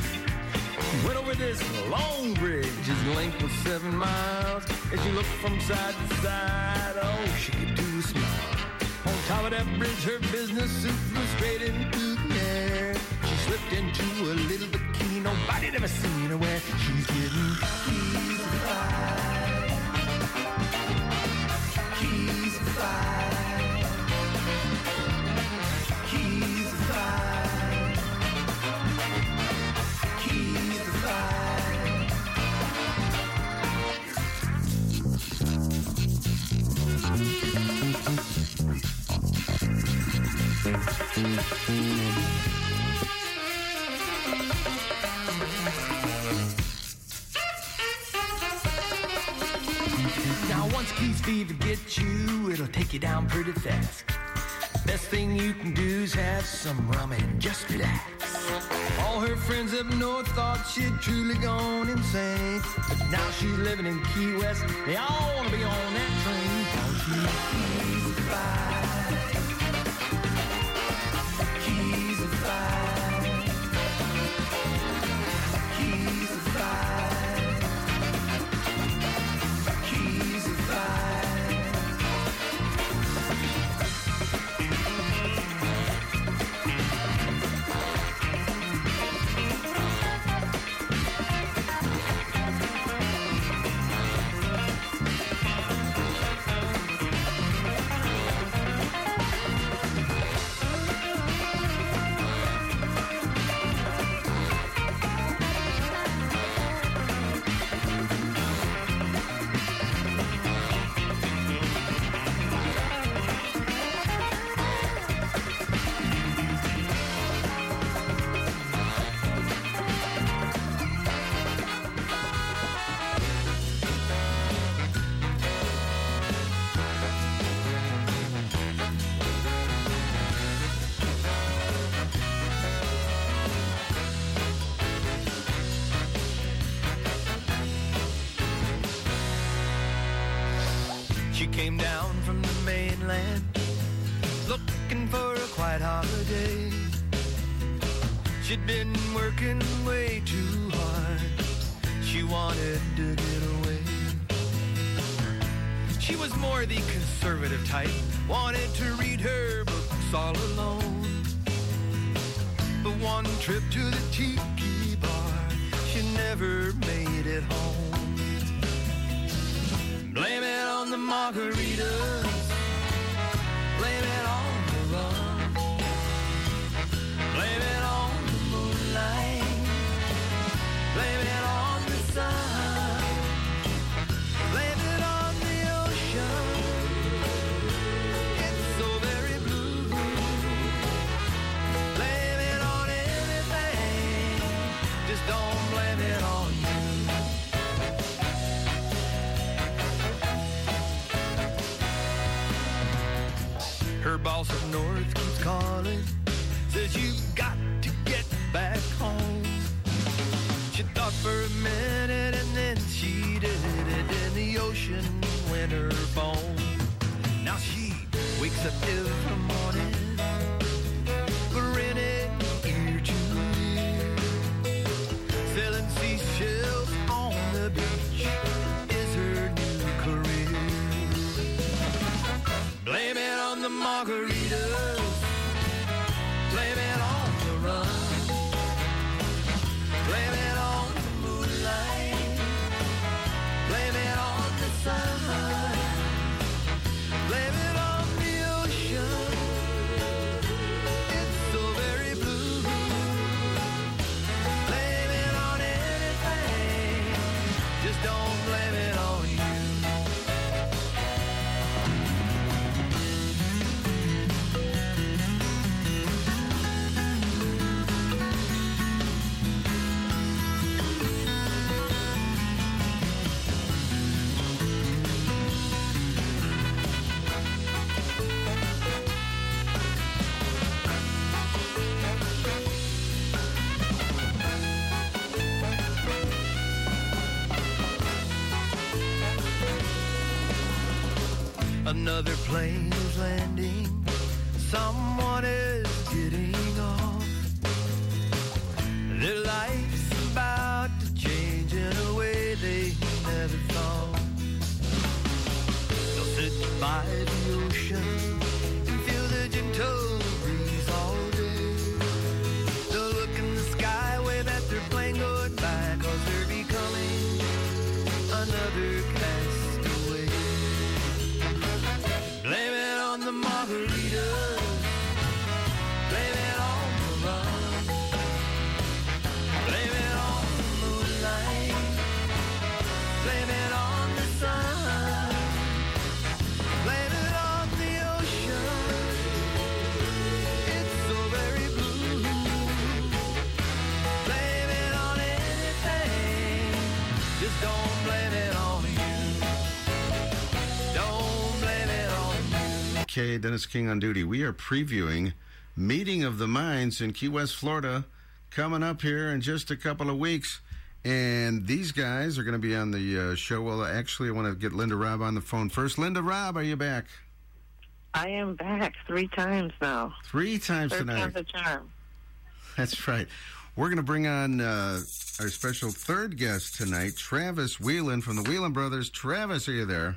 Went over this long bridge, his length was seven miles. As you look from side to side, oh, she could do a smile. On top of that bridge, her business suit flew straight into the air. Slipped into a little bikini nobody'd ever seen her wear. She's getting Keysified. Keys and five. Keysified. Keys and five. Now once Keys fever gets you, it'll take you down pretty fast. Best thing you can do is have some rum and just relax. All her friends up north thought she'd truly gone insane. But now she's living in Key West. They all want to be on that train. Keys and never made it home. Blame it on the margaritas. For a minute and then she did it in the ocean when her phone. Now she wakes up every morning, plane you. Dennis King on duty. We are previewing Meeting of the Minds in Key West, Florida, coming up here in just a couple of weeks. And these guys are going to be on the uh, show. Well, actually, I want to get Linda Robb on the phone first. Linda Robb, are you back? I am back three times now. Three times Third tonight. time's a charm. That's right. We're going to bring on uh, our special third guest tonight, Travis Wheeland from the Wheeland Brothers. Travis, are you there?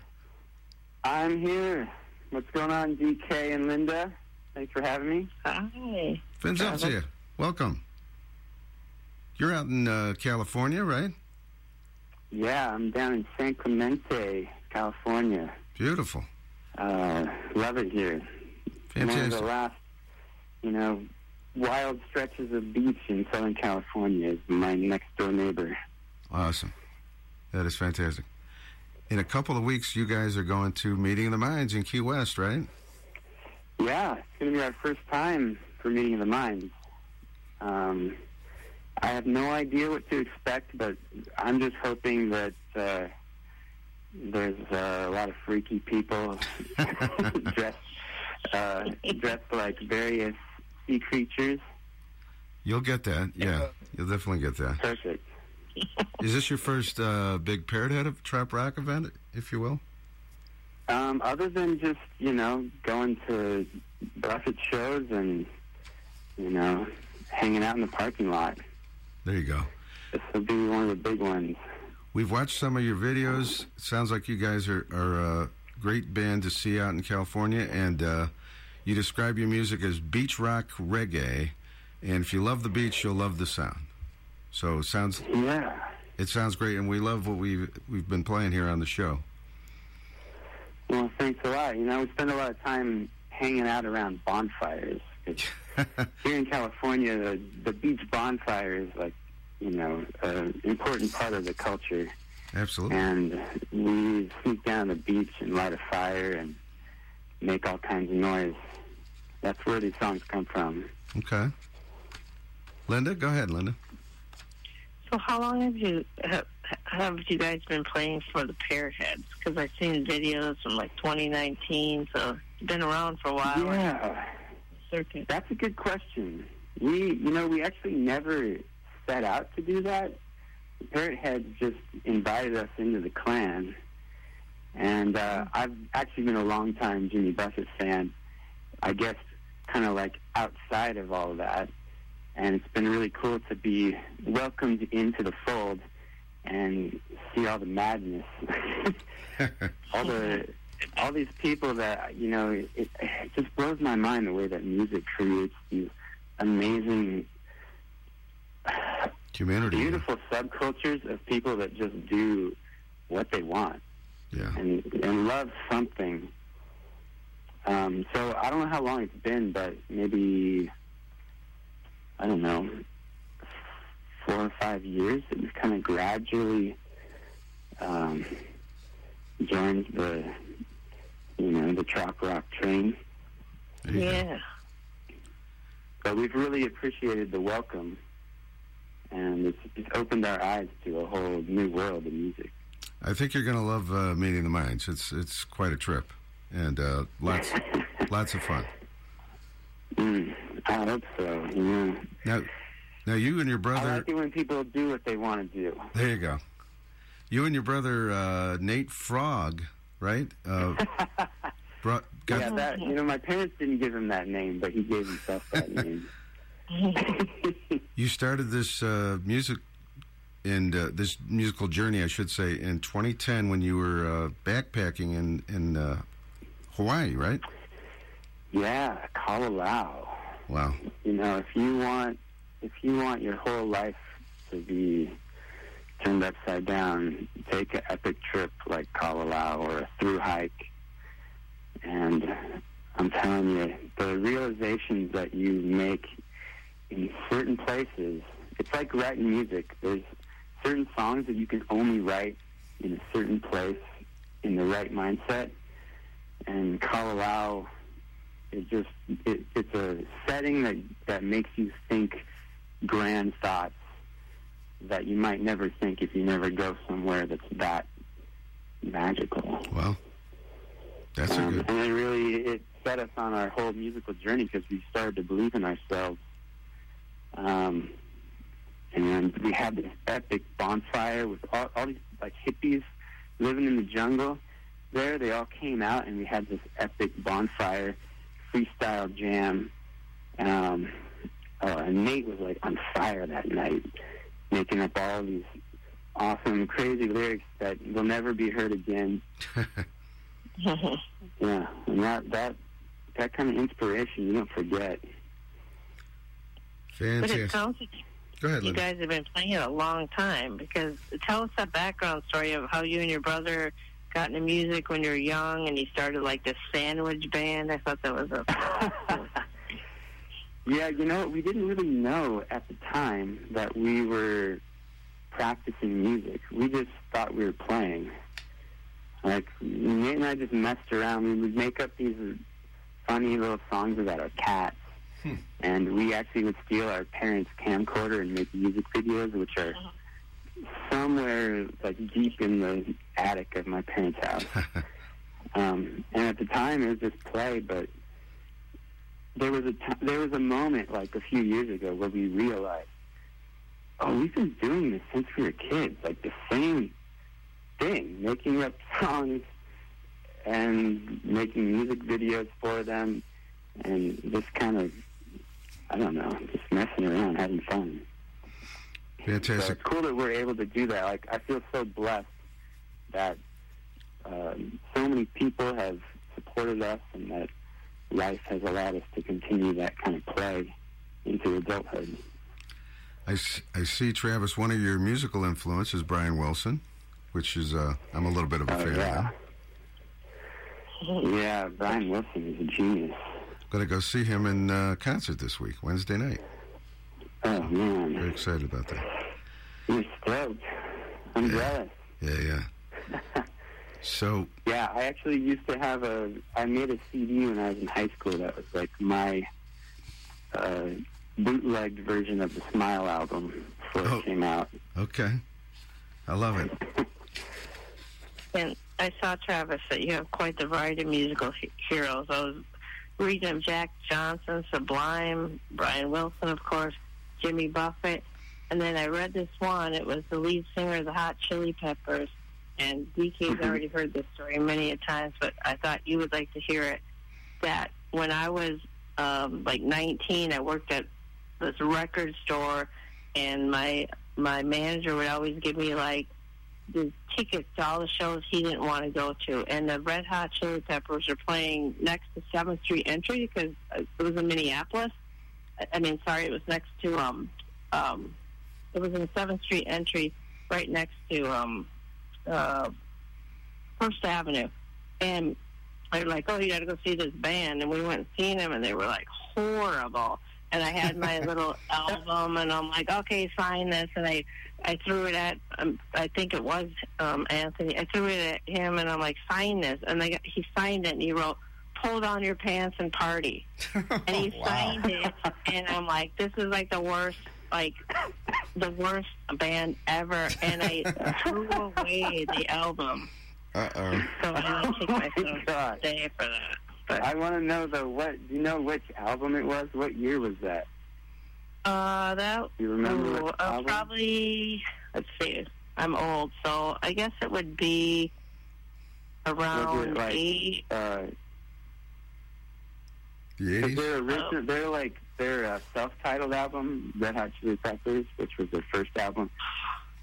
I'm here. What's going on, DK and Linda? Thanks for having me. Hi. Fins up to you. Welcome. You're out in uh, California, right? Yeah, I'm down in San Clemente, California. Beautiful. Uh, love it here. One of the last, you know, wild stretches of beach in Southern California is my next door neighbor. Awesome. That is fantastic. In a couple of weeks, you guys are going to Meeting of the Minds in Key West, right? Yeah, it's going to be our first time for Meeting of the Minds. Um, I have no idea what to expect, but I'm just hoping that uh, there's uh, a lot of freaky people dressed uh, dressed like various sea creatures. You'll get that. Yeah, you'll definitely get that. Perfect. Is this your first uh, big Parrot Head of trop rock event, if you will? Um, other than just you know going to Buffett shows and you know hanging out in the parking lot, There you go. this will be one of the big ones. We've watched some of your videos. It Sounds like you guys are, are a great band to see out in California, and uh, you describe your music as beach rock reggae. And if you love the beach, you'll love the sound. So it sounds Yeah. it sounds great, and we love what we've we've been playing here on the show. Well, thanks a lot. You know, we spend a lot of time hanging out around bonfires. here in California, the, the beach bonfire is like, you know, an important part of the culture. Absolutely. And we sneak down the beach and light a fire and make all kinds of noise. That's where these songs come from. Okay. Linda, go ahead, Linda. So how long have you have, have you guys been playing for the Parrot Heads? Because I've seen videos from like 2019, so it's been around for a while. Yeah, Circuit. that's a good question. We, you know, we actually never set out to do that. The Parrot Heads just invited us into the clan, and uh, I've actually been a long time Jimmy Buffett fan. I guess kind of like outside of all of that, and it's been really cool to be welcomed into the fold and see all the madness, all the all these people that you know. It, it just blows my mind the way that music creates these amazing, Humanity. beautiful subcultures of people that just do what they want Yeah. and and love something. Um, so I don't know how long it's been, but maybe I don't know, four or five years. It was kind of gradually um, joined the you know the trop rock train. There you go. Yeah. But we've really appreciated the welcome, and it's, it's opened our eyes to a whole new world of music. I think you're going to love uh, meeting the minds. It's it's quite a trip, and uh, lots lots of fun. Mm, I hope so. Yeah. Now, now you and your brother. I like it when people do what they want to do. There you go. You and your brother uh, Nate Frog, right? Uh, brought, yeah, that you know, my parents didn't give him that name, but he gave himself that name. You started this uh, music and uh, this musical journey, I should say, in 2010 when you were uh, backpacking in in uh, Hawaii, right? Yeah, Kalalau. Wow. You know, if you want, if you want your whole life to be turned upside down, take an epic trip like Kalalau or a through hike, and I'm telling you, the realizations that you make in certain places, it's like writing music. There's certain songs that you can only write in a certain place in the right mindset, and Kalalau it just it, it's a setting that that makes you think grand thoughts that you might never think if you never go somewhere that's that magical. Well, that's a Um, good. and it really it set us on our whole musical journey because we started to believe in ourselves. Um, and we had this epic bonfire with all, all these like hippies living in the jungle. There, they all came out, and we had this epic bonfire freestyle jam. Um, oh, and Nate was like on fire that night, making up all these awesome, crazy lyrics that will never be heard again. Yeah, and that that that kind of inspiration you don't forget. But it Fantastic. sounds like Go ahead, you guys have been playing it a long time. Because tell us that background story of how you and your brother got into music when you were young, and you started like this sandwich band. I thought that was a Yeah, you know, we didn't really know at the time that we were practicing music. We just thought we were playing. Like Nate and I just messed around. We would make up these funny little songs about our cats, hmm. and we actually would steal our parents' camcorder and make music videos, which are uh-huh. Somewhere like deep in the attic of my parents' house. um, and at the time, it was just play, but there was a t- there was a moment like a few years ago where we realized, oh, we've been doing this since we were kids, like the same thing, making up songs and making music videos for them, and just kind of, I don't know, just messing around, having fun. So it's cool that we're able to do that. Like I feel so blessed that um, so many people have supported us, and that life has allowed us to continue that kind of play into adulthood. I see, Travis, one of your musical influences, Brian Wilson, which is, uh, I'm a little bit of a Oh, fan yeah. of. Yeah, Brian Wilson is a genius. Going to go see him in uh, concert this week, Wednesday night. Oh man, Very excited about that. you're stoked. I'm jealous. Yeah, yeah. So, Yeah, I actually used to have a. I made a CD when I was in high school that was like my uh, bootlegged version of the Smile album before Oh. it came out. Okay. I love it. And I saw Travis that you have quite the variety of musical he- heroes. I was reading of Jack Johnson, Sublime, Brian Wilson, of course, Jimmy Buffett, and then I read this one. It was the lead singer of the Hot Chili Peppers, and DK's already heard this story many a times, but I thought you would like to hear it. That when I was um, like 19, I worked at this record store, and my my manager would always give me like the tickets to all the shows he didn't want to go to. And the Red Hot Chili Peppers are playing next to Seventh Street Entry because it was in Minneapolis. I- I mean, sorry, it was next to um um it was in Seventh Street Entry, right next to um uh First Avenue, and they're like, "Oh, you got to go see this band," and we went and seen them, and they were like horrible. And I had my little album, and I'm like, "Okay, sign this," and I I threw it at um, I think it was um, Anthony. I threw it at him, and I'm like, "Sign this," and they got, he signed it, and he wrote, "Pull down your pants and party," and he signed it, and I'm like, "This is like the worst." Like the worst band ever, and I threw away the album. Uh oh. So I didn't take myself God. today for that. But I want to know though, what do you know which album it was? What year was that? uh, that you remember ooh, uh, album? probably let's see. I'm old, so I guess it would be around it like eight. uh, The 'cause 80s? their original, they're like their uh, self-titled album, Red Hot Chili Peppers, which was their first album,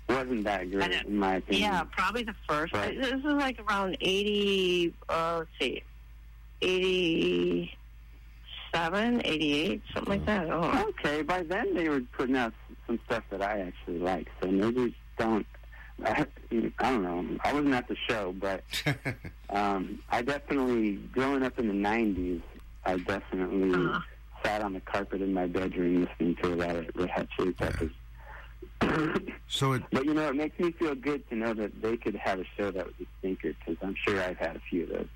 wasn't that great don't- in my opinion. Yeah, probably the first. Right. This is like around eighty. Uh, let's see, eighty-seven, eighty-eight, something like that. I. Okay, by then they were putting out some stuff that I actually like, so maybe don't. I, I don't know. I wasn't at the show, but um, I definitely, growing up in the '90s, I definitely Uh-huh. sat on the carpet in my bedroom listening to a lot of Red Hot Chili Peppers. so it But you know, it makes me feel good to know that they could have a show that was a stinker because I'm sure I've had a few of those.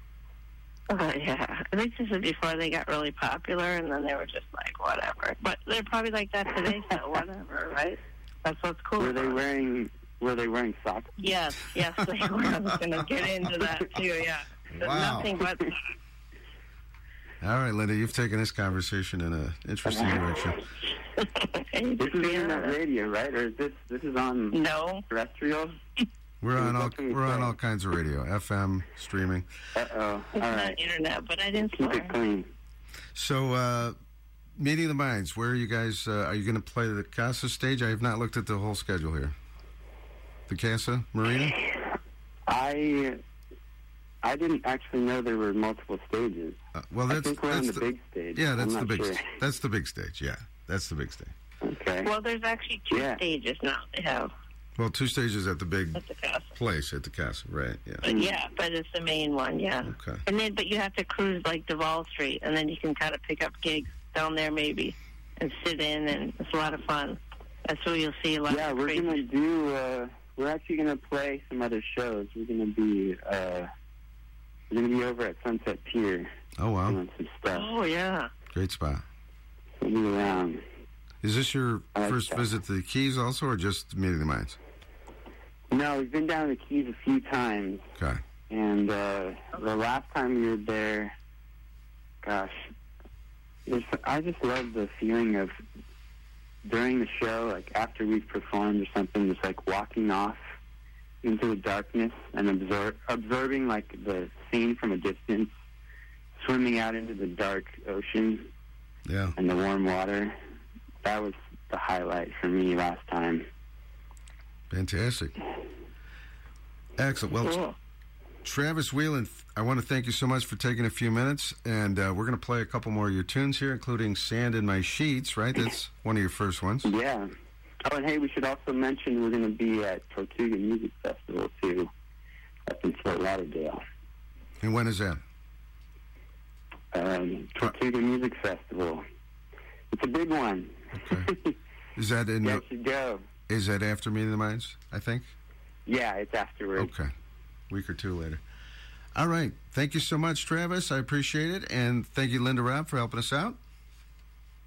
Uh, yeah, I think this is before they got really popular, and then they were just like whatever. But they're probably like that today, so whatever, right? That's what's cool. Were they wearing Were they wearing socks? Yes, yes, they were. I was going to get into that too. Yeah, Wow. nothing but All right, Linda, you've taken this conversation in an interesting direction. This is internet radio, right? Or is this this is on no terrestrial? We're on all we we're on all kinds of radio, FM, streaming. Uh oh. All It's not internet, but I didn't Keep it clean. So, uh, meeting the minds. Where are you guys? Uh, are you going to play the Casa stage? I have not looked at the whole schedule here. The Casa Marina. I I didn't actually know there were multiple stages. Uh, well, I that's think we're on that's the, big stage. Yeah, that's I'm the big. Sure. That's the big stage. Yeah, that's the big stage. Okay. Well, there's actually two Yeah. stages now. They have Well, two stages at the big at the castle. place at the castle, right? Yeah. But yeah, but it's the main one. Yeah. Okay. And then, but you have to cruise like Duval Street, and then you can kind of pick up gigs down there maybe, and sit in, and it's a lot of fun. That's where you'll see a lot. Yeah, of we're crazy gonna do. Uh, we're actually gonna play some other shows. We're gonna be. Uh, we're gonna be over at Sunset Pier Oh wow, doing some stuff. Oh yeah. great spot. We'll around. Is this your I like first that. visit to the Keys, also, or just meeting the minds? No, we've been down the Keys a few times, Okay. and uh, the last time we were there, gosh, it's, I just love the feeling of during the show, like after we've performed or something, just like walking off into the darkness and absor- absorbing like the scene from a distance, swimming out into the dark ocean Yeah. and the warm water. That was the highlight for me last time. Fantastic. Excellent. Well, Cool. Travis Wheeland, I want to thank you so much for taking a few minutes, and uh, we're going to play a couple more of your tunes here, including "Sand in My Sheets." Right, that's one of your first ones. Yeah. Oh, and hey, we should also mention we're going to be at Tortuga Music Festival too, up in Fort Lauderdale. And when is that? Um, Tortuga Music Festival. It's a big one. Okay. Is that in? yeah, The, go. is that after Meeting the Minds? I think. Yeah, it's afterwards. Okay, week or two later. All right. Thank you so much, Travis. I appreciate it, and thank you, Linda Robb, for helping us out.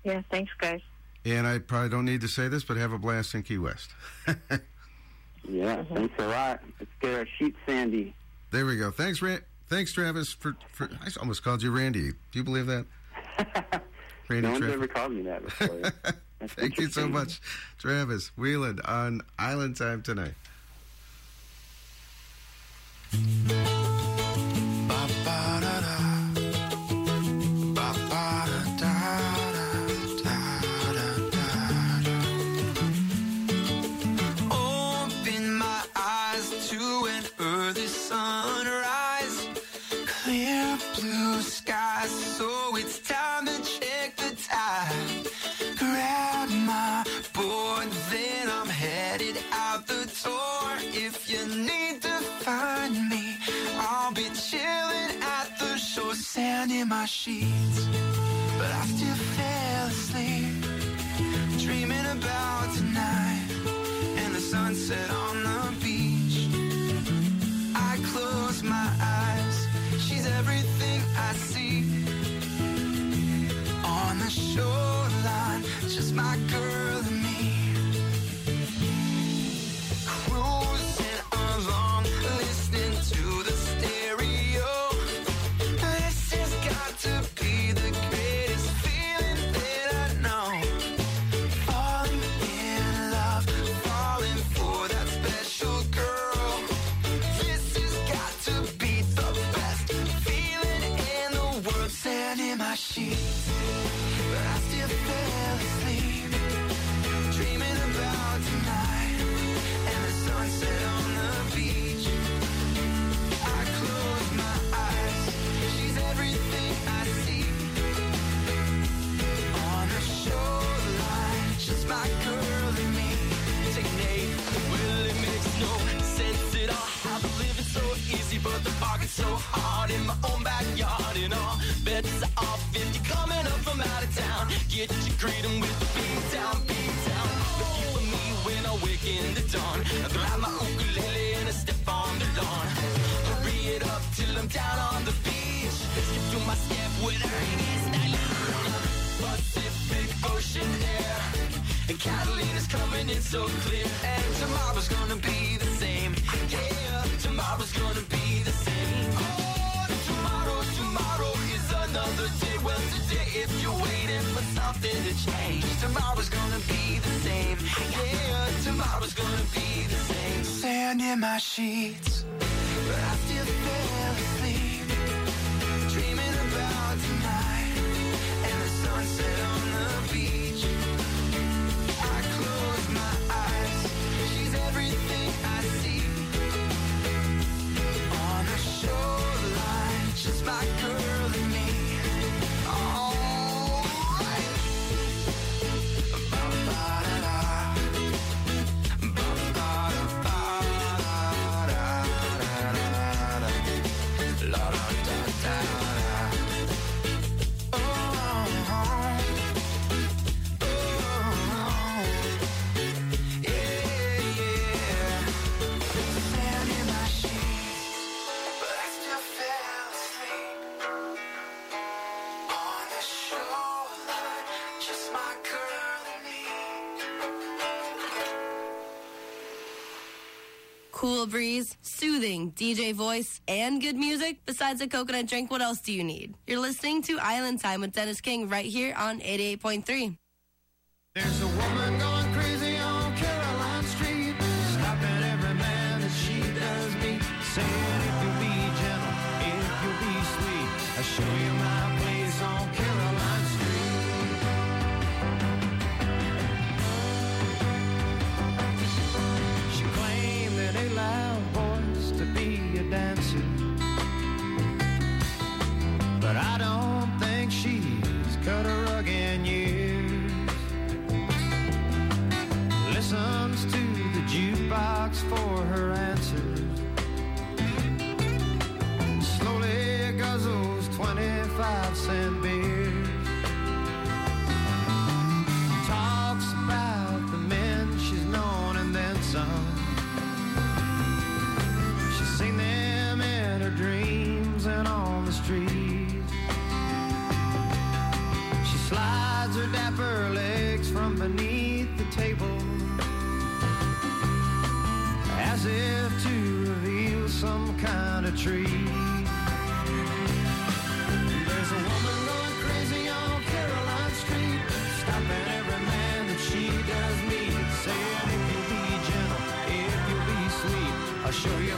Yeah. Thanks, guys. And I probably don't need to say this, but have a blast in Key West. yeah, thanks a lot. Let's get our Sandy. There we go. Thanks, Ra- thanks, Travis. For, for I almost called you Randy. Do you believe that? Randy no one's Travis. ever called me that before. Thank you so much, Travis Wheeland on Island Time tonight. sun in my sheets, but I still fell asleep, dreaming about tonight and the sunset on. breeze, soothing DJ voice, and good music? Besides a coconut drink, what else do you need? You're listening to Island Time with Dennis King right here on 88.3. There's a show you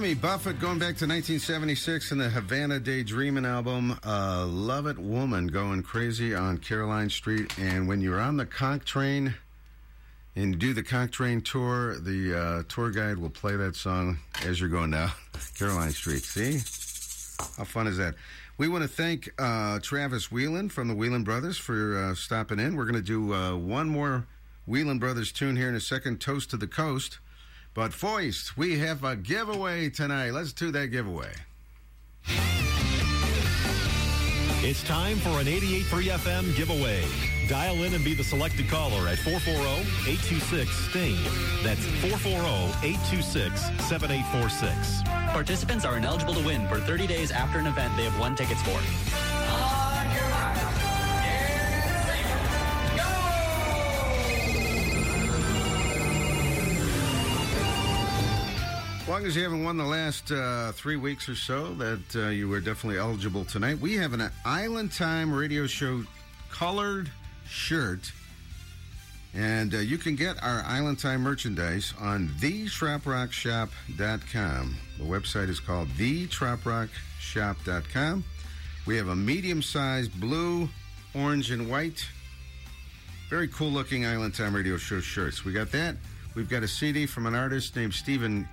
Jimmy Buffett going back to 1976 in the Havana Daydreaming album, uh, Love It Woman going crazy on Caroline Street. And when you're on the conch train and do the conch train tour, the uh, tour guide will play that song as you're going down Caroline Street. See? How fun is that? We want to thank uh, Travis Wheeland from the Wheeland Brothers for uh, stopping in. We're going to do uh, one more Wheeland Brothers tune here in a second, Toast to the Coast. But Foist, we have a giveaway tonight. Let's do that giveaway. It's time for an 88.3 FM giveaway. Dial in and be the selected caller at 440-826-STING. That's 440-826-7846. Participants are ineligible to win for 30 days after an event they have won tickets for. Oh, long as you haven't won the last uh, three weeks or so, that uh, you are definitely eligible tonight. We have an Island Time radio show colored shirt. And uh, you can get our Island Time merchandise on thetroprockshop.com. The website is called thetroprockshop.com. We have a medium sized blue, orange, and white. Very cool looking Island Time Radio Show shirts. We got that. We've got a CD from an artist named Stephen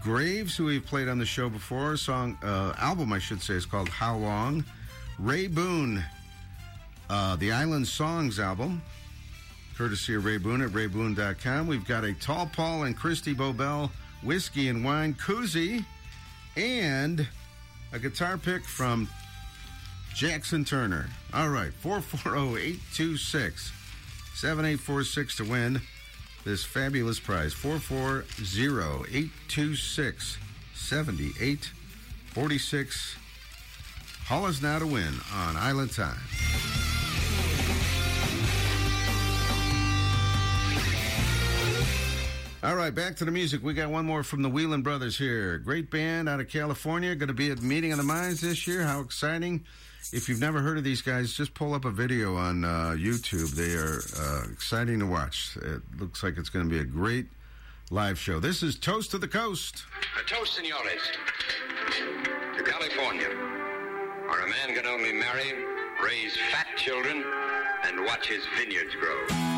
Graves, who we've played on the show before. Song, uh, album, I should say, is called How Long. Ray Boone, uh, the Island Songs album, courtesy of Ray Boone at rayboone.com. We've got a Tall Paul and Christy Bobel whiskey and wine koozie, and a guitar pick from Jackson Turner. All right, 440 826 7846 to win this fabulous prize 440 826 7846. Call us now to win on Island Time. All right, back to the music. We got one more from the Wheeland Brothers here. Great band out of California. Going to be at Meeting of the Minds this year. How exciting! if you've never heard of these guys, just pull up a video on uh, YouTube. They are uh, exciting to watch. It looks like it's going to be a great live show. This is Toast to the Coast. A toast, senores, to California, where a man can only marry, raise fat children, and watch his vineyards grow.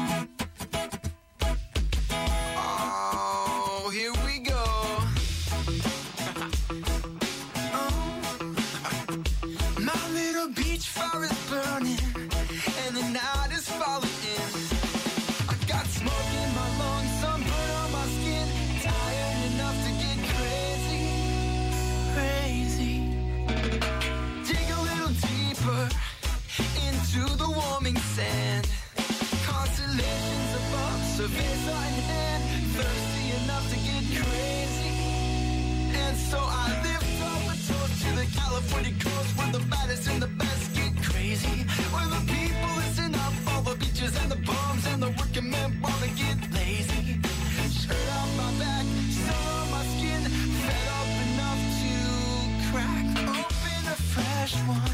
rush one,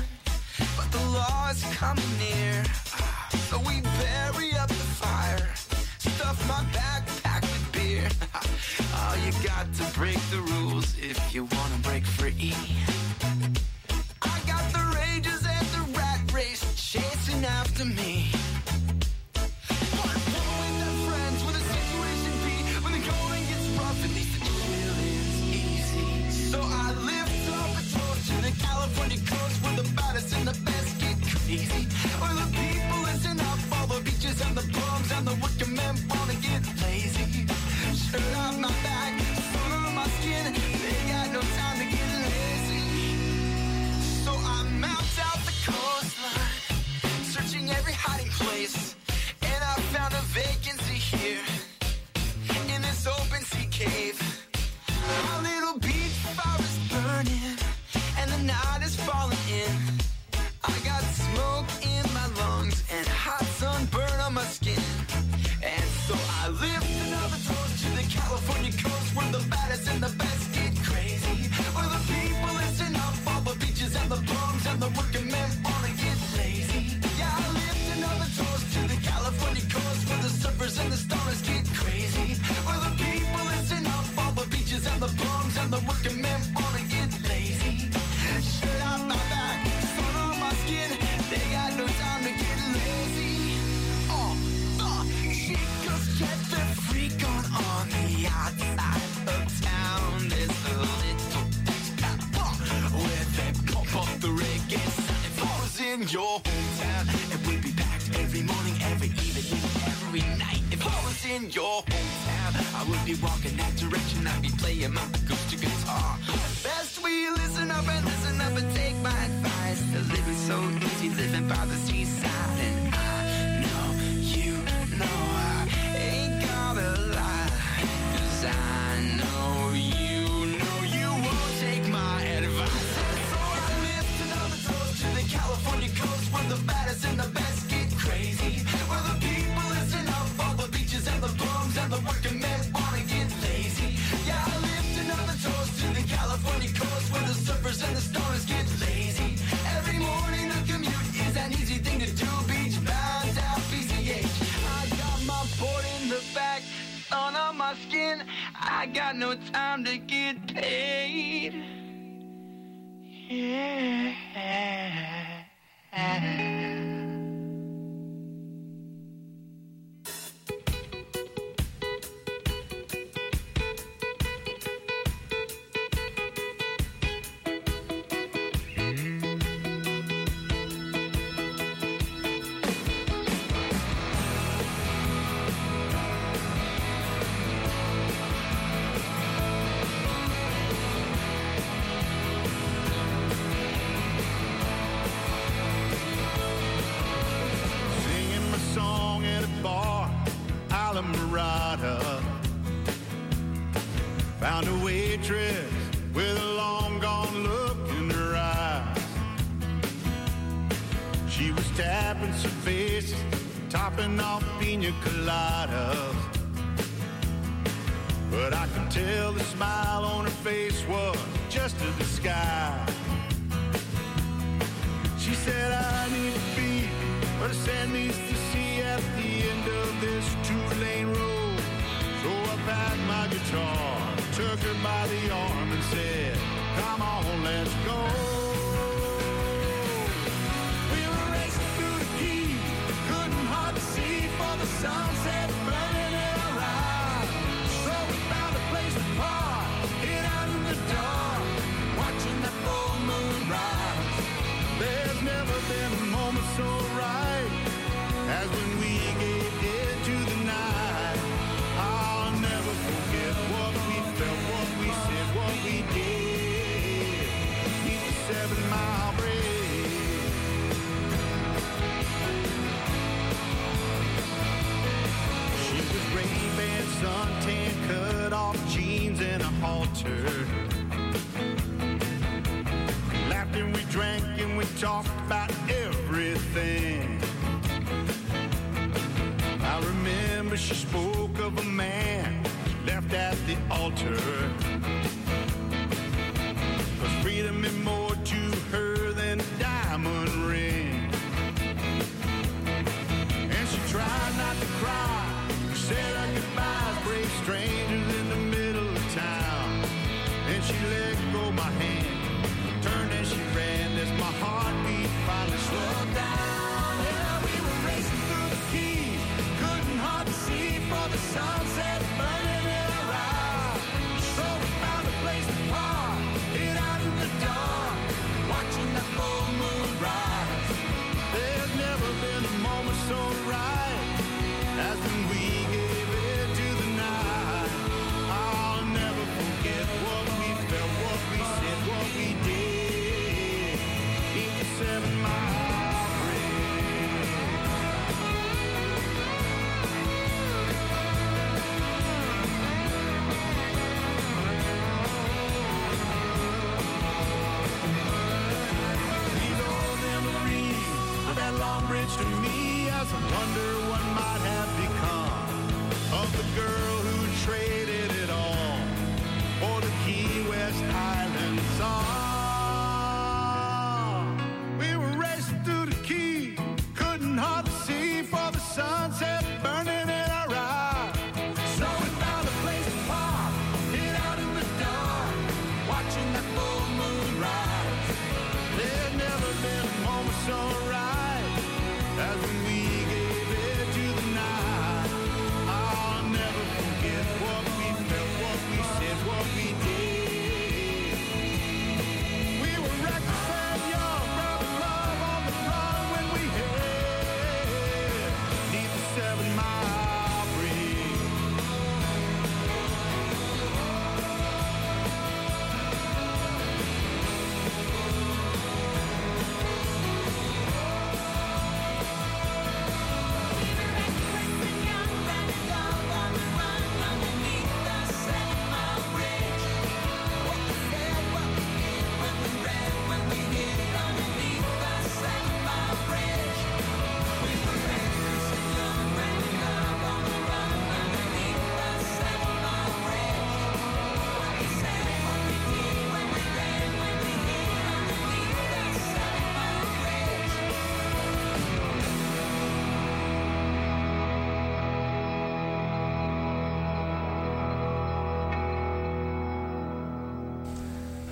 but the law is coming near. So we bury up the fire, stuff my backpack with beer. oh, you got to break the rules if you wanna break free. cave. Our little beach fire is burning, and the night is falling in. I got smoke in my lungs and hot sun burn on my skin. And so I lift another toast to the California coast, where the baddest and the best. in your hometown. And we'll be packed every morning, every evening, every night. If I was in your hometown, I would be walking that direction. I'd be playing my acoustic guitar.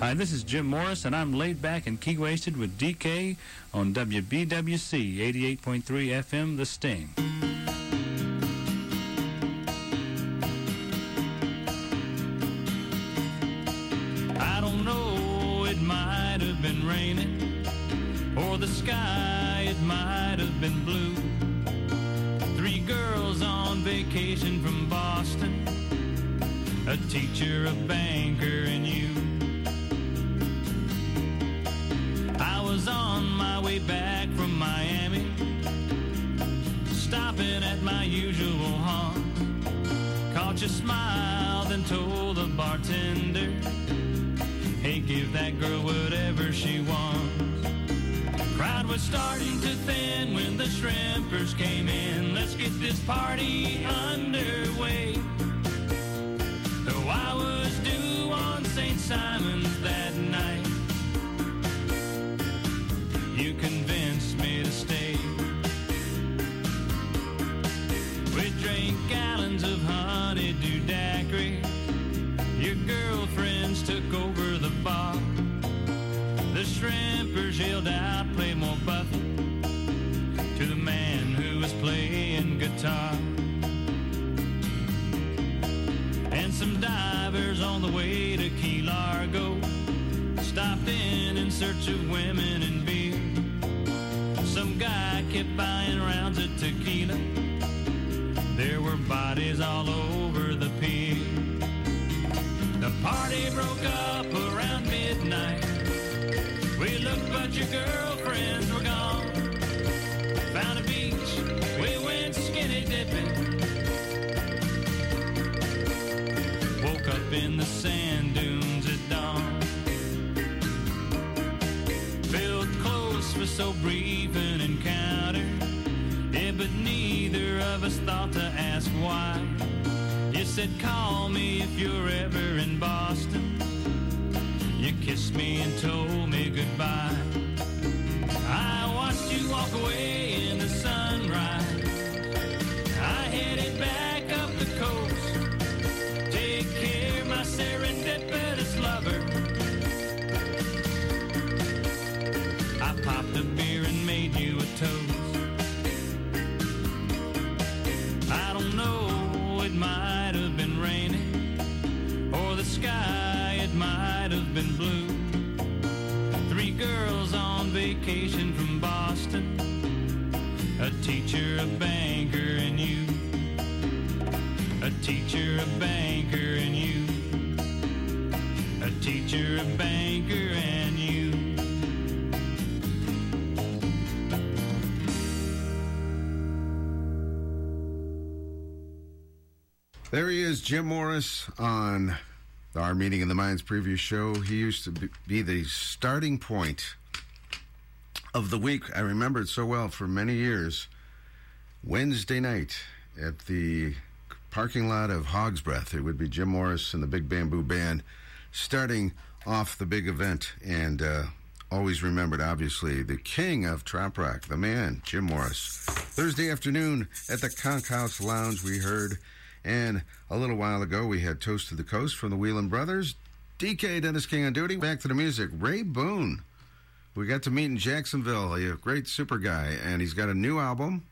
Hi, this is Jim Morris, and I'm laid back and key wasted with DK on WBWC 88.3 FM, The Sting. I popped Jim Morris on our Meeting in the Minds preview show. He used to be- the starting point of the week. I remember it so well for many years. Wednesday night at the parking lot of Hog's Breath, it would be Jim Morris and the Big Bamboo Band starting off the big event. And uh, always remembered, obviously, the king of trop rock, the man, Jim Morris. Thursday afternoon at the Conch House Lounge, we heard. And a little while ago, we had Toast to the Coast from the Wheeland Brothers. DK Dennis King on duty. Back to the music. Ray Boone. We got to meet in Jacksonville. He's A great super guy. And he's got a new album.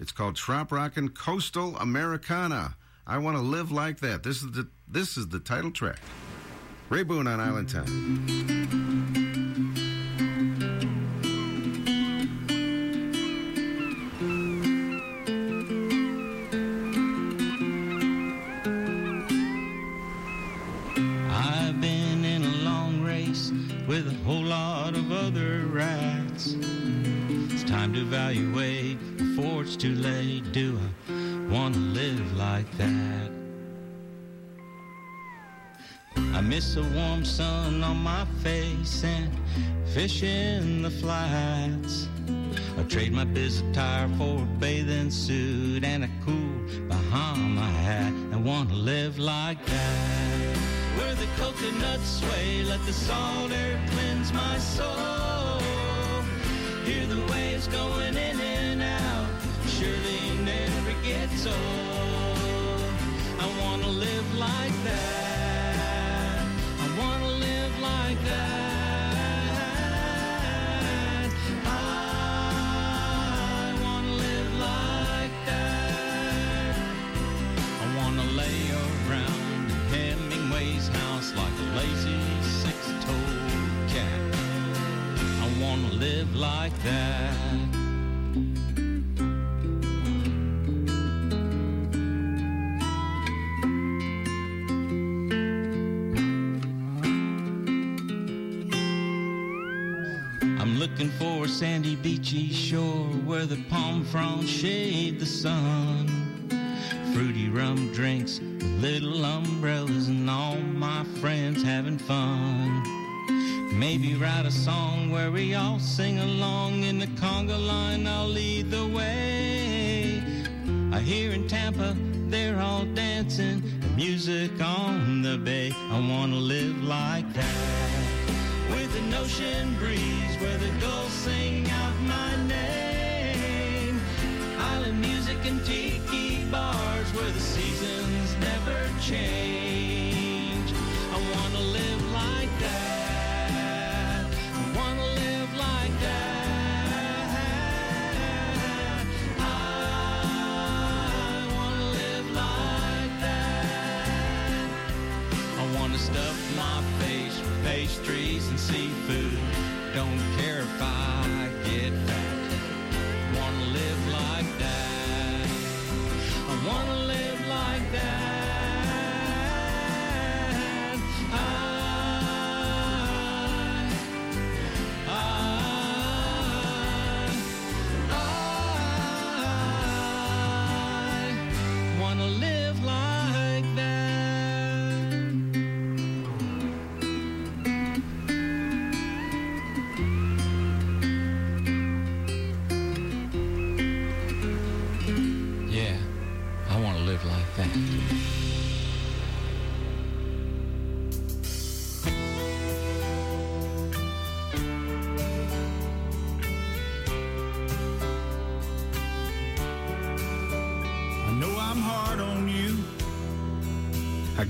It's called Trop Rockin' Coastal Americana. I want to live like that. This is the this is the title track. Ray Boone on Island Time. Other rats. It's time to evaluate before it's too late. Do I want to live like that? I miss a warm sun on my face and fish in the flats. I trade my business attire for a bathing suit and a cool Bahama hat. I want to live like that. Where the coconuts sway, let the salt air cleanse my soul. Hear the waves going in and out, surely never gets old. I want to live like that. I want to live like that. Like that. I'm looking for a sandy beachy shore where the palm fronds shade the sun. Fruity rum drinks little umbrellas and all my friends having fun. Maybe write a song where we all sing along in the conga line. I'll lead the way. I hear in Tampa they're all dancing. music on the bay. I wanna live like that. With an ocean breeze where the gulls sing out my name. Island music and tiki bars where the seasons never change.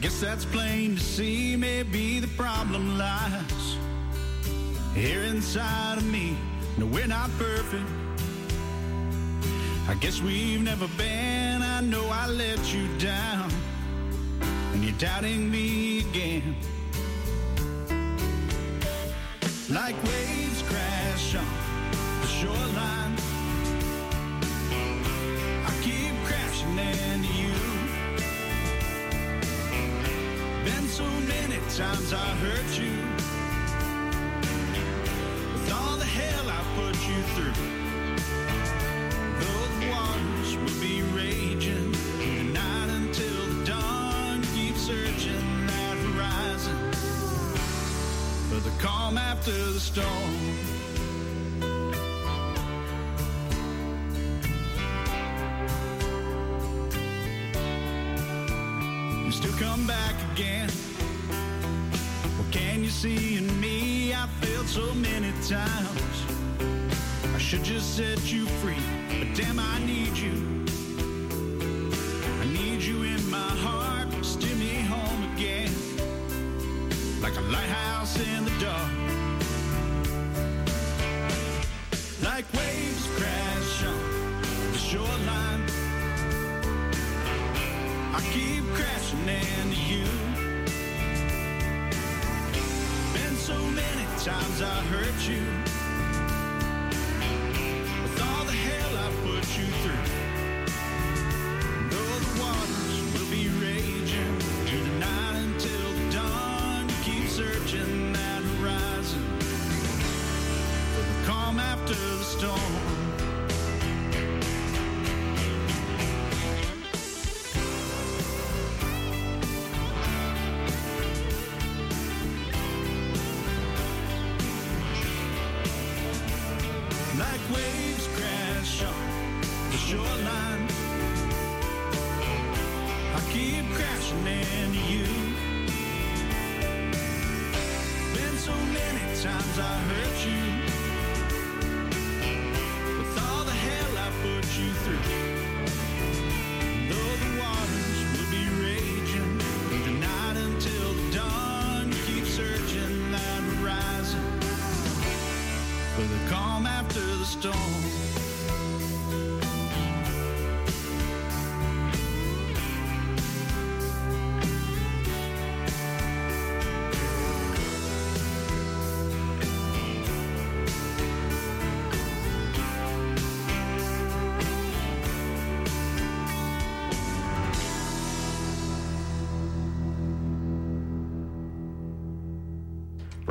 Guess that's plain to see. Maybe the problem lies here inside of me. No, we're not perfect. I guess we've never been. I know I let you down, and you're doubting me again. Like waves crash on I hurt you. With all the hell I put you through. The waters will be raging through the night until the dawn. Keep searching that horizon for the calm after the storm. Still come back again. What can you see in me? I failed so many times. I should just set you free, but damn, I need you. I need you in my heart, steer me home again, like a lighthouse in the dark. Like waves crash on the shoreline. I keep crashing into you. Times I hurt you.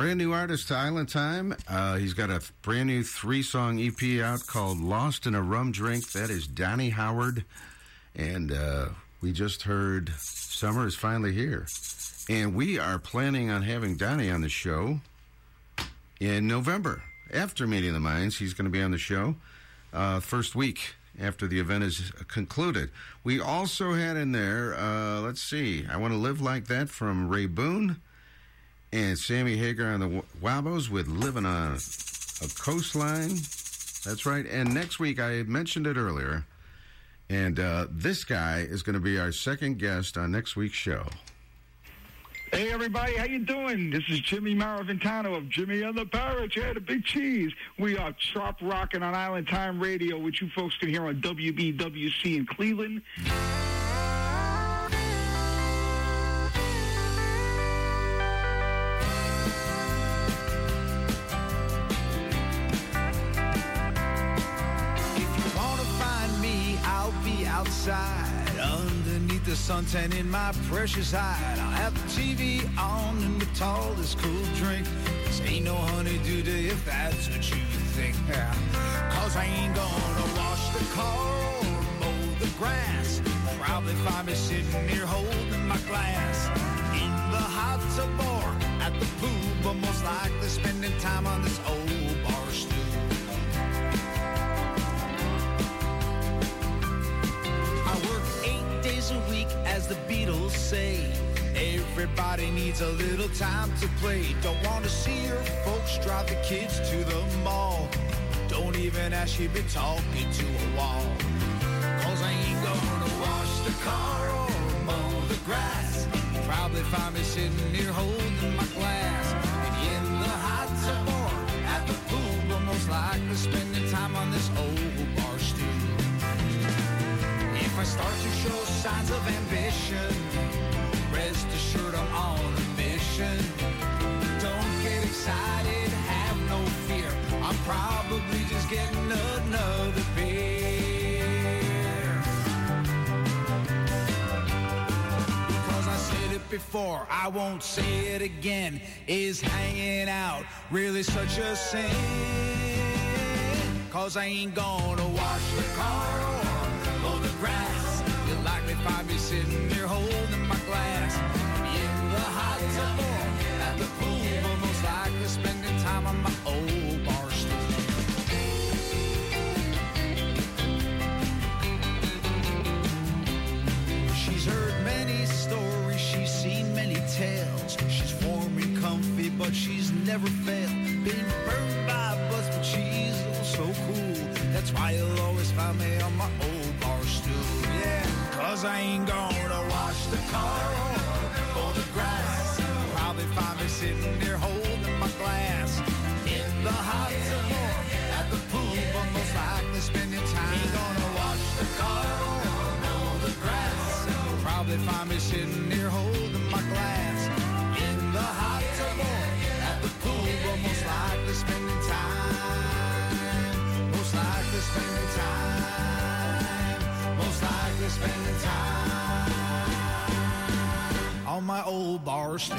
Brand new artist to Island Time. Uh, he's got a brand new three song EP out called Lost in a Rum Drink. That is Donnie Howard. And uh, we just heard Summer is Finally Here. And we are planning on having Donnie on the show in November. After Meeting the Minds, he's going to be on the show uh, first week after the event is concluded. We also had in there, uh, let's see, I Want to Live Like That from Ray Boone and Sammy Hagar on the Wabos with Living on a Coastline. That's right. And next week, I mentioned it earlier, and uh, this guy is going to be our second guest on next week's show. Hey everybody, how you doing? This is Jimmy Maraventano of Jimmy and the Parrots. Yeah, the Big Cheese. We are sharp rocking on Island Time Radio, which you folks can hear on WBWC in Cleveland. Suntan in my precious hide. I'll have the TV on and the tallest cool drink. This ain't no honeydew day if that's what you think. Yeah. Cause I ain't gonna wash the car or mow the grass. Probably find me sitting here holding my glass. In the hot tub or at the pool, but most likely spending time on this old a week, as the Beatles say. Everybody needs a little time to play. Don't want to see your folks drive the kids to the mall. Don't even ask you be talking to a wall. Cause I ain't gonna wash the car or mow the grass. Probably find me sitting here holding my glass. Maybe in the hot tub or at the pool, but most likely spending I start to show signs of ambition, rest assured I'm on a mission. Don't get excited, have no fear. I'm probably just getting another beer. Because I said it before, I won't say it again. Is hanging out really such a sin? Cause I ain't gonna wash the car the grass. You'll likely find me sitting here holding my glass. In the hot tub or at the pool, but most likely spending time on my old bar stool. She's heard many stories, she's seen many tales. She's warm and comfy, but she's never failed. Been burned by bus, but she's so cool. That's why you'll always find me on my old Yeah, cause I ain't gonna wash the car or the grass. Probably find me sitting there holding my glass. In the hot tub or at the pool, but most likely spending time. Ain't gonna wash the car or the grass. Probably find me sitting here holding my glass. In the hot tub at the pool, but most likely spending time. Most likely spending time. Likely spending time on my old bar stool.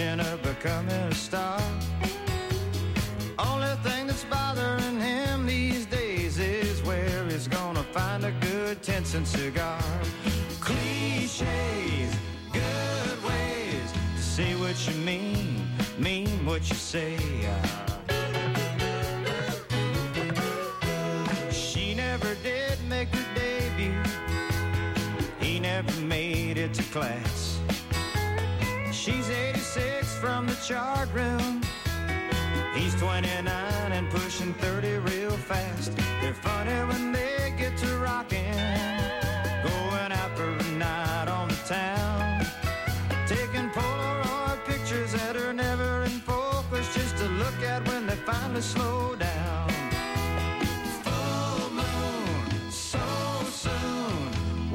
vision of becoming a star. Only thing that's bothering him these days is where he's gonna find a good ten cent cigar.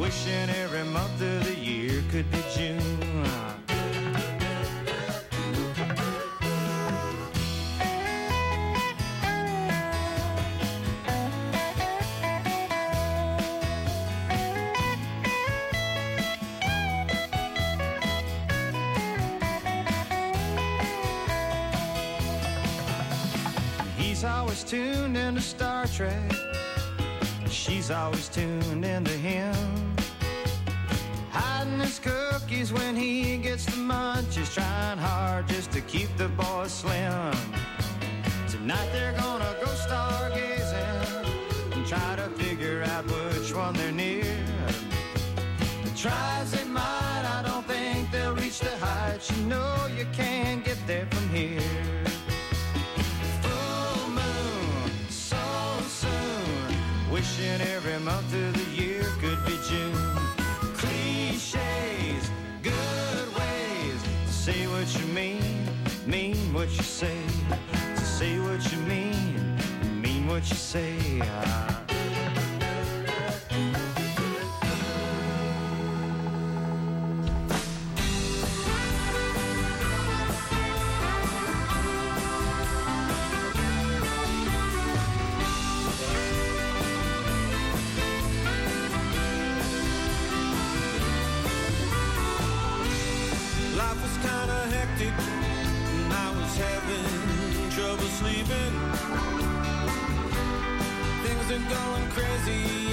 wishing every month of the year could be June. He's always tuned into Star Trek. She's always tuned into him hiding his cookies when he gets the munchies. Trying hard just to keep the boys slim. Tonight they're gonna go stargazing and try to figure out which one they're near. Try as they might, I don't think they'll reach the heights. You know you can't get there from here. Full moon, so soon, wishing every month of the year say, to say what you mean, mean what you say. I crazy.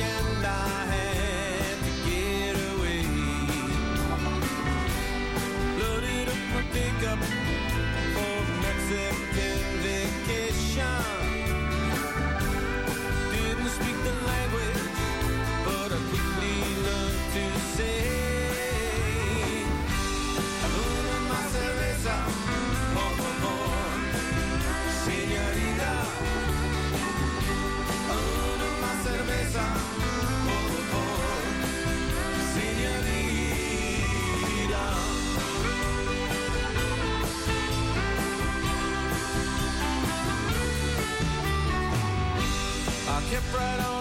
kept right on.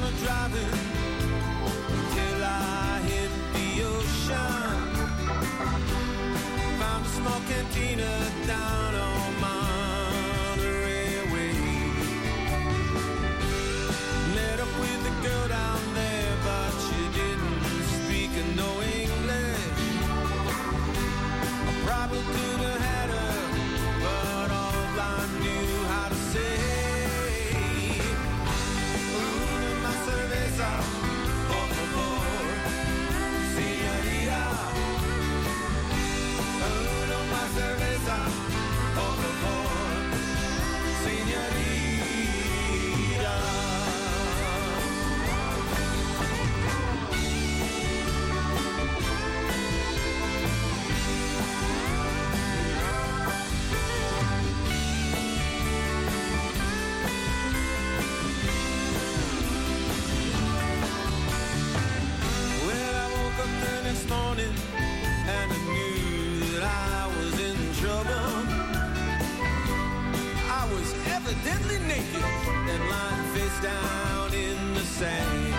down in the sand.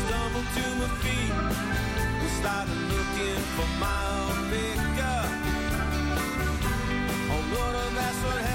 Stumble to my feet and started looking for my own pickup. Oh Lord, oh, that's what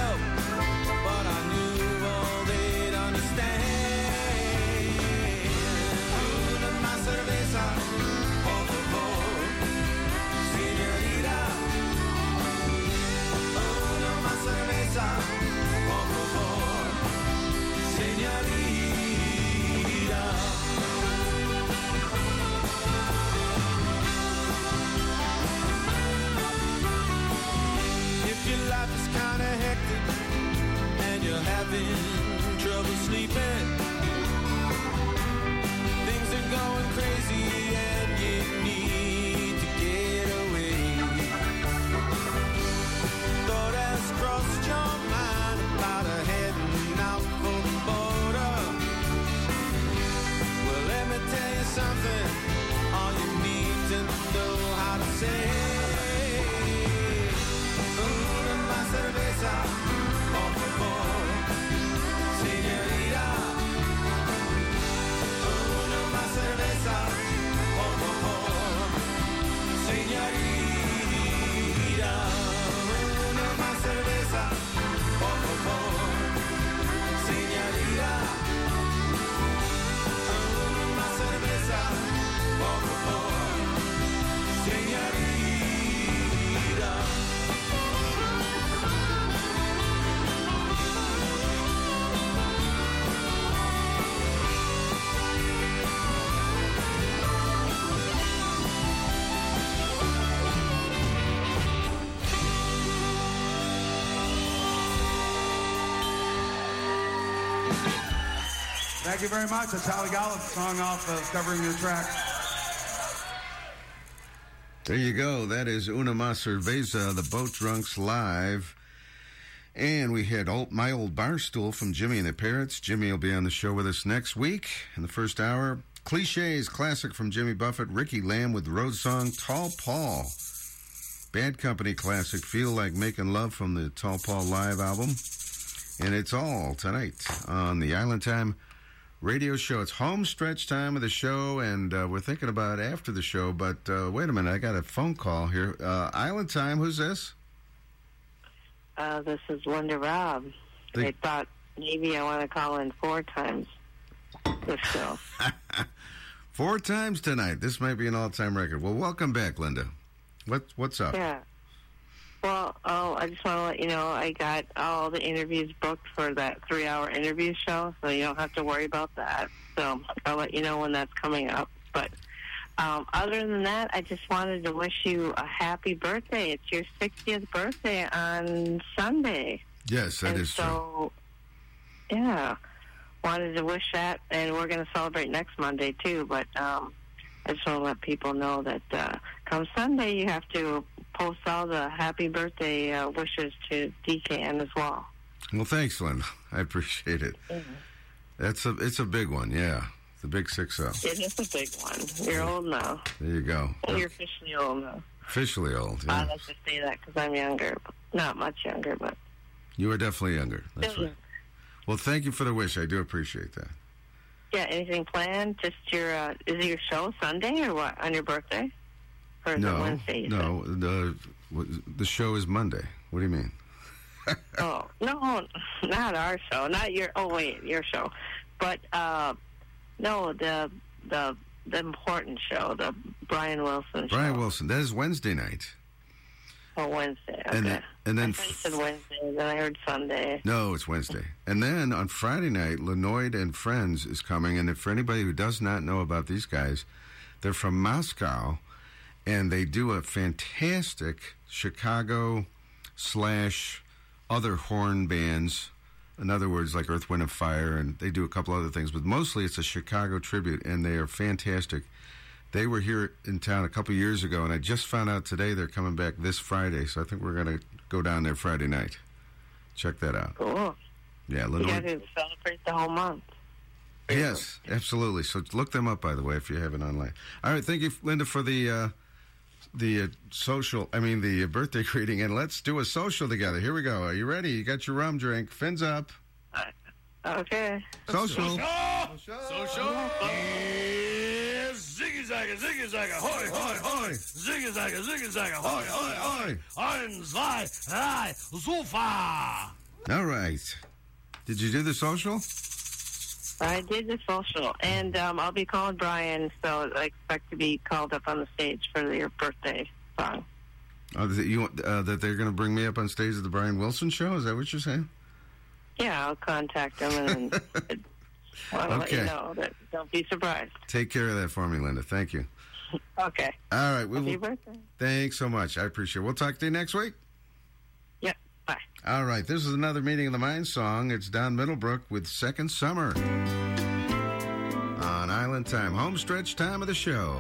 Thank you very much. That's Holly Golland, song off of covering your track. There you go. That is Una Mas Cerveza, the Boat Drunks Live. And we had old, My Old Bar Stool from Jimmy and the Parrots. Jimmy will be on the show with us next week in the first hour. Cliches, classic from Jimmy Buffett, Ricky Lamb with Road Song, Tall Paul. Bad Company classic, Feel Like Making Love from the Tall Paul Live album. And it's all tonight on the Island Time radio show. It's home stretch time of the show, and uh, we're thinking about after the show. But uh, wait a minute, I got a phone call here. Uh, Island Time, who's this? Uh, this is Linda Robb. The- I thought maybe I want to call in four times this show. Four times tonight. This might be an all-time record. Well, welcome back, Linda. What what's up? Yeah. Well, oh, I just want to let you know I got all the interviews booked for that three-hour interview show, so you don't have to worry about that. So I'll let you know when that's coming up. But um, other than that, I just wanted to wish you a happy birthday. It's your 60th birthday on Sunday. Yes, that and is true. so, yeah, wanted to wish that, and we're going to celebrate next Monday too. But um, I just want to let people know that uh, come Sunday, you have to post all the happy birthday uh, wishes to DKN as well. Well, thanks, Linda. I appreciate it. That's a it's a big one. Yeah, it's a big six zero. It is a big one. You're old now. There you go. You're officially old now. Officially old. I Yeah. like to say that because I'm younger, not much younger, but You are definitely younger. That's still right. Well, thank you for the wish. I do appreciate that. Yeah, anything planned? Just your uh, is it your show Sunday or what on your birthday? Or No, Wednesday? no. The the show is Monday. What do you mean? Oh no, not our show. Not your. Oh wait, your show. But uh, no, the the the important show, the Brian Wilson show. Brian Wilson. That is Wednesday night. Oh, Wednesday. Okay. And then, and then I said Wednesday. Then I heard Sunday. No, it's Wednesday. And then on Friday night, Leonid and Friends is coming. And if for anybody who does not know about these guys, they're from Moscow, and they do a fantastic Chicago slash other horn bands. In other words, like Earth, Wind, and Fire, and they do a couple other things, but mostly it's a Chicago tribute, and they are fantastic. They were here in town a couple years ago, and I just found out today they're coming back this Friday, so I think we're going to go down there Friday night. Check that out. Cool. Yeah, You Leonid. got to celebrate the whole month. Yes, absolutely. So look them up, by the way, if you haven't online. All right, thank you, Linda, for the uh, the uh, social. I mean, the uh, birthday greeting, and let's do a social together. Here we go. Are you ready? You got your rum drink. Fins up. Okay. Social. Social. Yeah, ziggy zagga, ziggy zagga, hoi, hoi, hoi. Ziggy zagga, ziggy zagga, hoi, hoi, hoi. Ein, zwei, drei, Sofa. All right. Did you do the social? I did the social, and um, I'll be calling Brian, so I expect to be called up on the stage for your birthday song. Oh, that you uh, that they're going to bring me up on stage at the Brian Wilson show? Is that what you're saying? Yeah, I'll contact him and I'll let you know. That, don't be surprised. Take care of that for me, Linda. Thank you. Okay. All right. We Happy will, birthday. thanks so much. I appreciate it. We'll talk to you next week. All right, this is another Meeting of the Mind song. It's Don Middlebrook with Second Summer on Island Time, home stretch time of the show.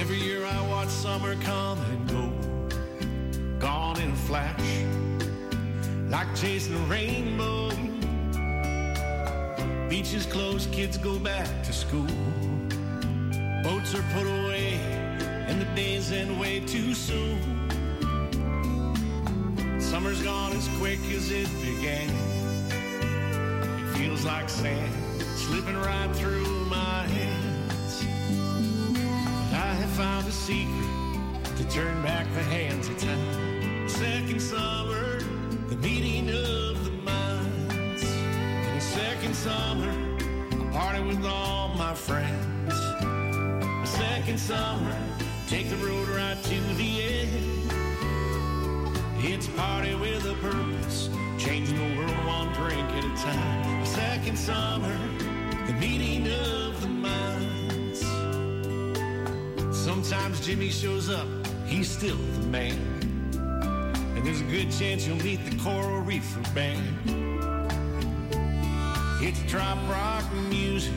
Every year I watch summer come and go, gone in a flash, like chasing a rainbow. Beaches close, kids go back to school. Boats are put away, and the days end way too soon. Summer's gone as quick as it began. It feels like sand slipping right through my hands. But I have found a secret to turn back the hands of time. Second summer, the meeting of the minds. And second summer, I party with all my friends. Second summer, take the road right to the end. It's a party with a purpose, changing the world one drink at a time. Second summer, the meeting of the minds. Sometimes Jimmy shows up, he's still the man. And there's a good chance you'll meet the Coral Reefer Band. It's trop rock music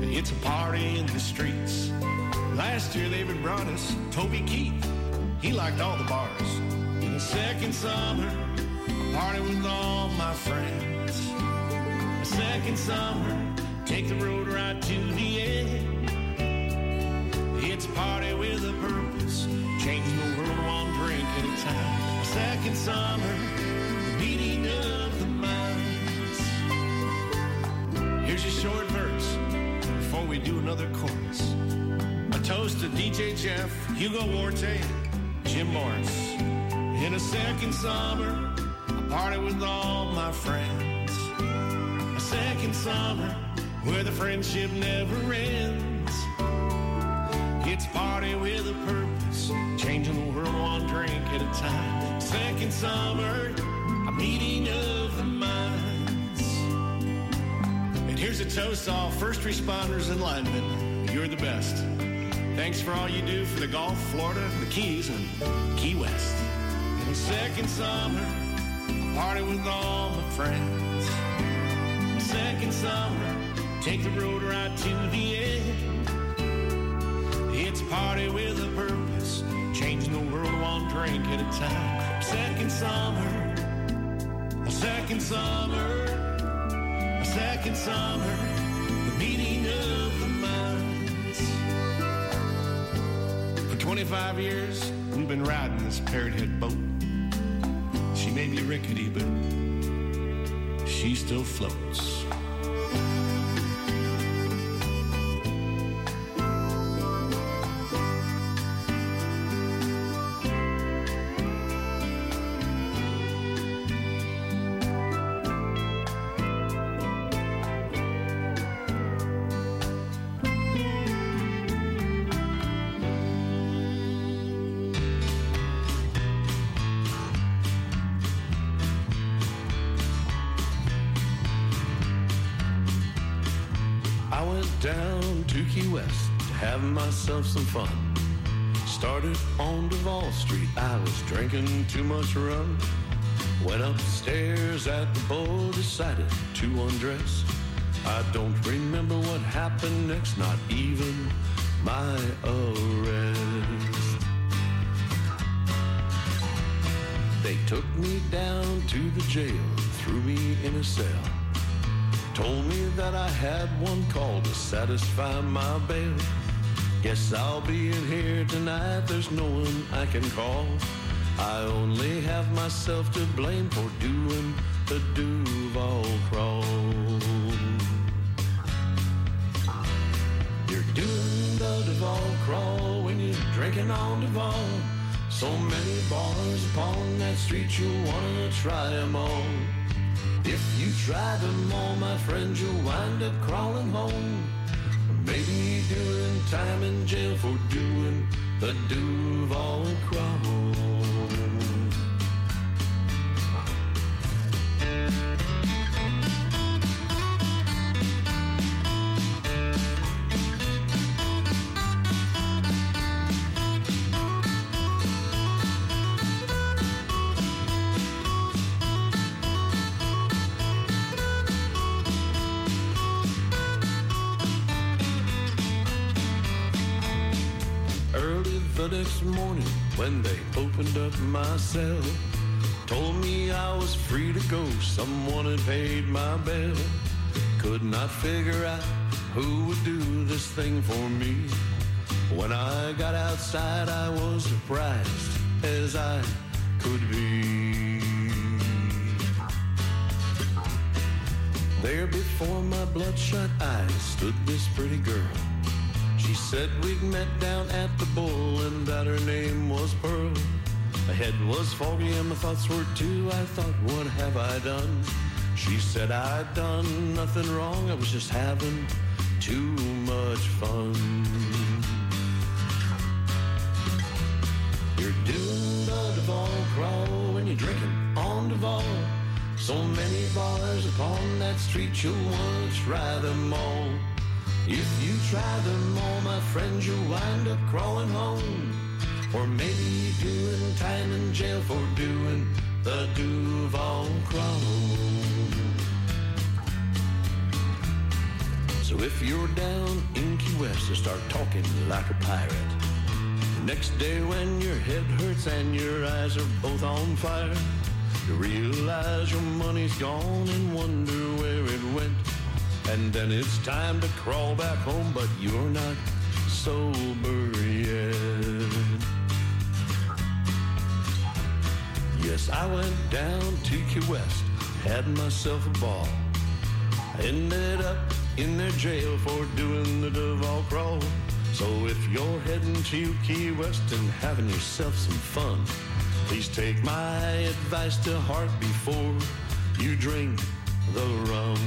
It's a party in the streets. Last year they even brought us Toby Keith. He liked all the bars. In the second summer, party with all my friends. A second summer, take the road right to the end. It's party with a purpose, change the world one drink at a time. A second summer, the meeting of the minds. Here's a short verse before we do another chorus. Toast to DJ Jeff, Hugo Warte, Jim Morris. In a second summer, I party with all my friends. A second summer where the friendship never ends. It's party with a purpose, changing the world one drink at a time. Second summer, a meeting of the minds. And here's a toast to all first responders and linemen. You're the best. Thanks for all you do for the Gulf, Florida, the Keys, and Key West. In the second summer, a party with all my friends. The second summer, take the road right to the end. It's a party with a purpose, changing the world one drink at a time. Second summer, a second summer, a second summer, the meeting of 25 years, we've been riding this parrot head boat. She may be rickety, but she still floats. Some fun. Started on Duval Street, I was drinking too much rum. Went upstairs at the bar, decided to undress. I don't remember what happened next, not even my arrest. They took me down to the jail, threw me in a cell. Told me that I had one call to satisfy my bail. Guess I'll be in here tonight, there's no one I can call. I only have myself to blame for doing the Duval crawl. You're doing the Duval crawl when you're drinking on Duval. So many bars upon that street, you'll wanna try 'em all. If you try them all, my friend, you'll wind up crawling home. Maybe doing time in jail for doing the Duval crawl. Early when they opened up my cell, told me I was free to go. Someone had paid my bill. Could not figure out who would do this thing for me. When I got outside, I was surprised as I could be. There before my bloodshot eyes stood this pretty girl. Said we'd met down at the Bull and that her name was Pearl. My head was foggy and my thoughts were too. I thought, what have I done? She said I'd done nothing wrong. I was just having too much fun. You're doing the Duval crawl when you're drinking on Duval. So many bars upon that street, you'll want to them all. If you try them all, my friends, you'll wind up crawling home. Or maybe doing time in jail for doing the Duval crawl. So if you're down in Key West, just start talking like a pirate. Next day when your head hurts and your eyes are both on fire, you realize your money's gone and wonder where it went. And then it's time to crawl back home, but you're not sober yet. Yes, I went down to Key West, had myself a ball. I ended up in their jail for doing the Duval crawl. So if you're heading to Key West and having yourself some fun, please take my advice to heart before you drink the rum.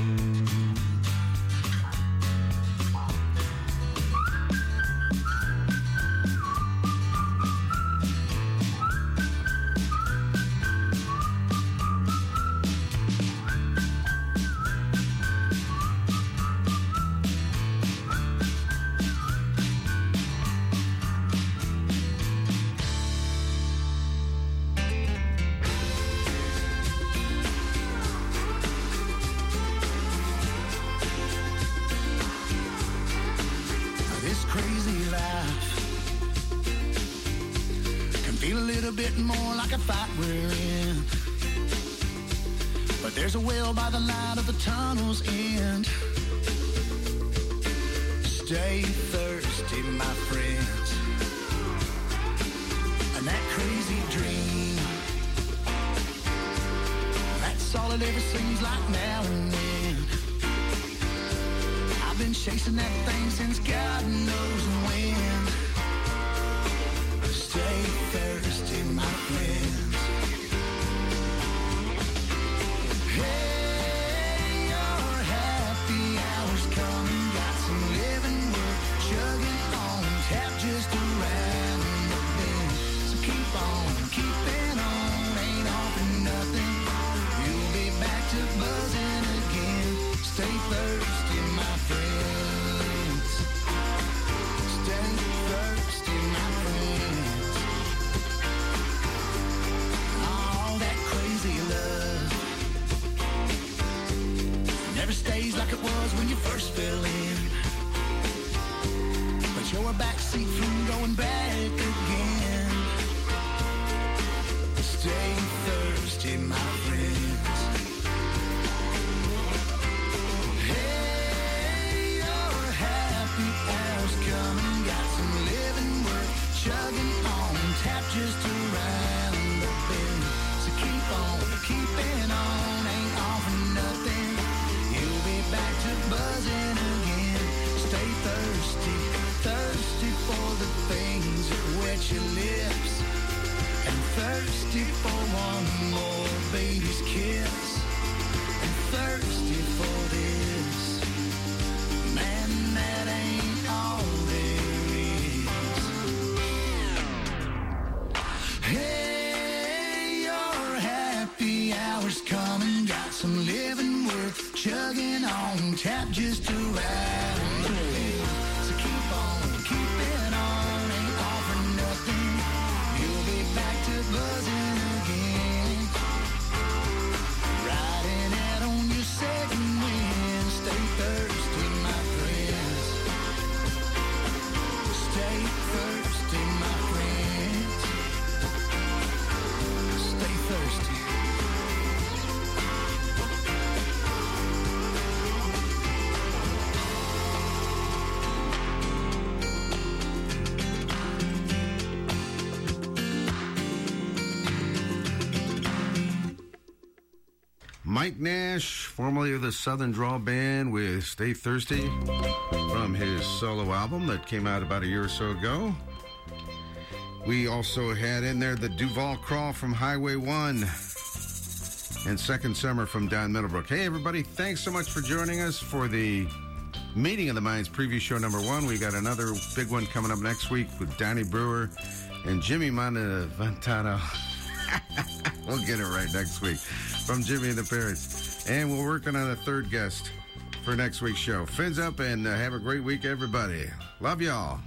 There's a well by the light of the tunnel's end. Stay thirsty, my friends. And that crazy dream, that's all it ever seems like now and then. I've been chasing that thing since God knows Mike Nash, formerly of the Southern Draw Band with Stay Thirsty from his solo album that came out about a year or so ago. We also had in there the Duval Crawl from Highway 1 and Second Summer from Don Middlebrook. Hey, everybody, thanks so much for joining us for the Meeting of the Minds preview show number one. We got another big one coming up next week with Donnie Brewer and Jimmy Montavantano. we'll get it right next week from Jimmy and the Parrots. And we're working on a third guest for next week's show. Fins up and uh, have a great week, everybody. Love y'all.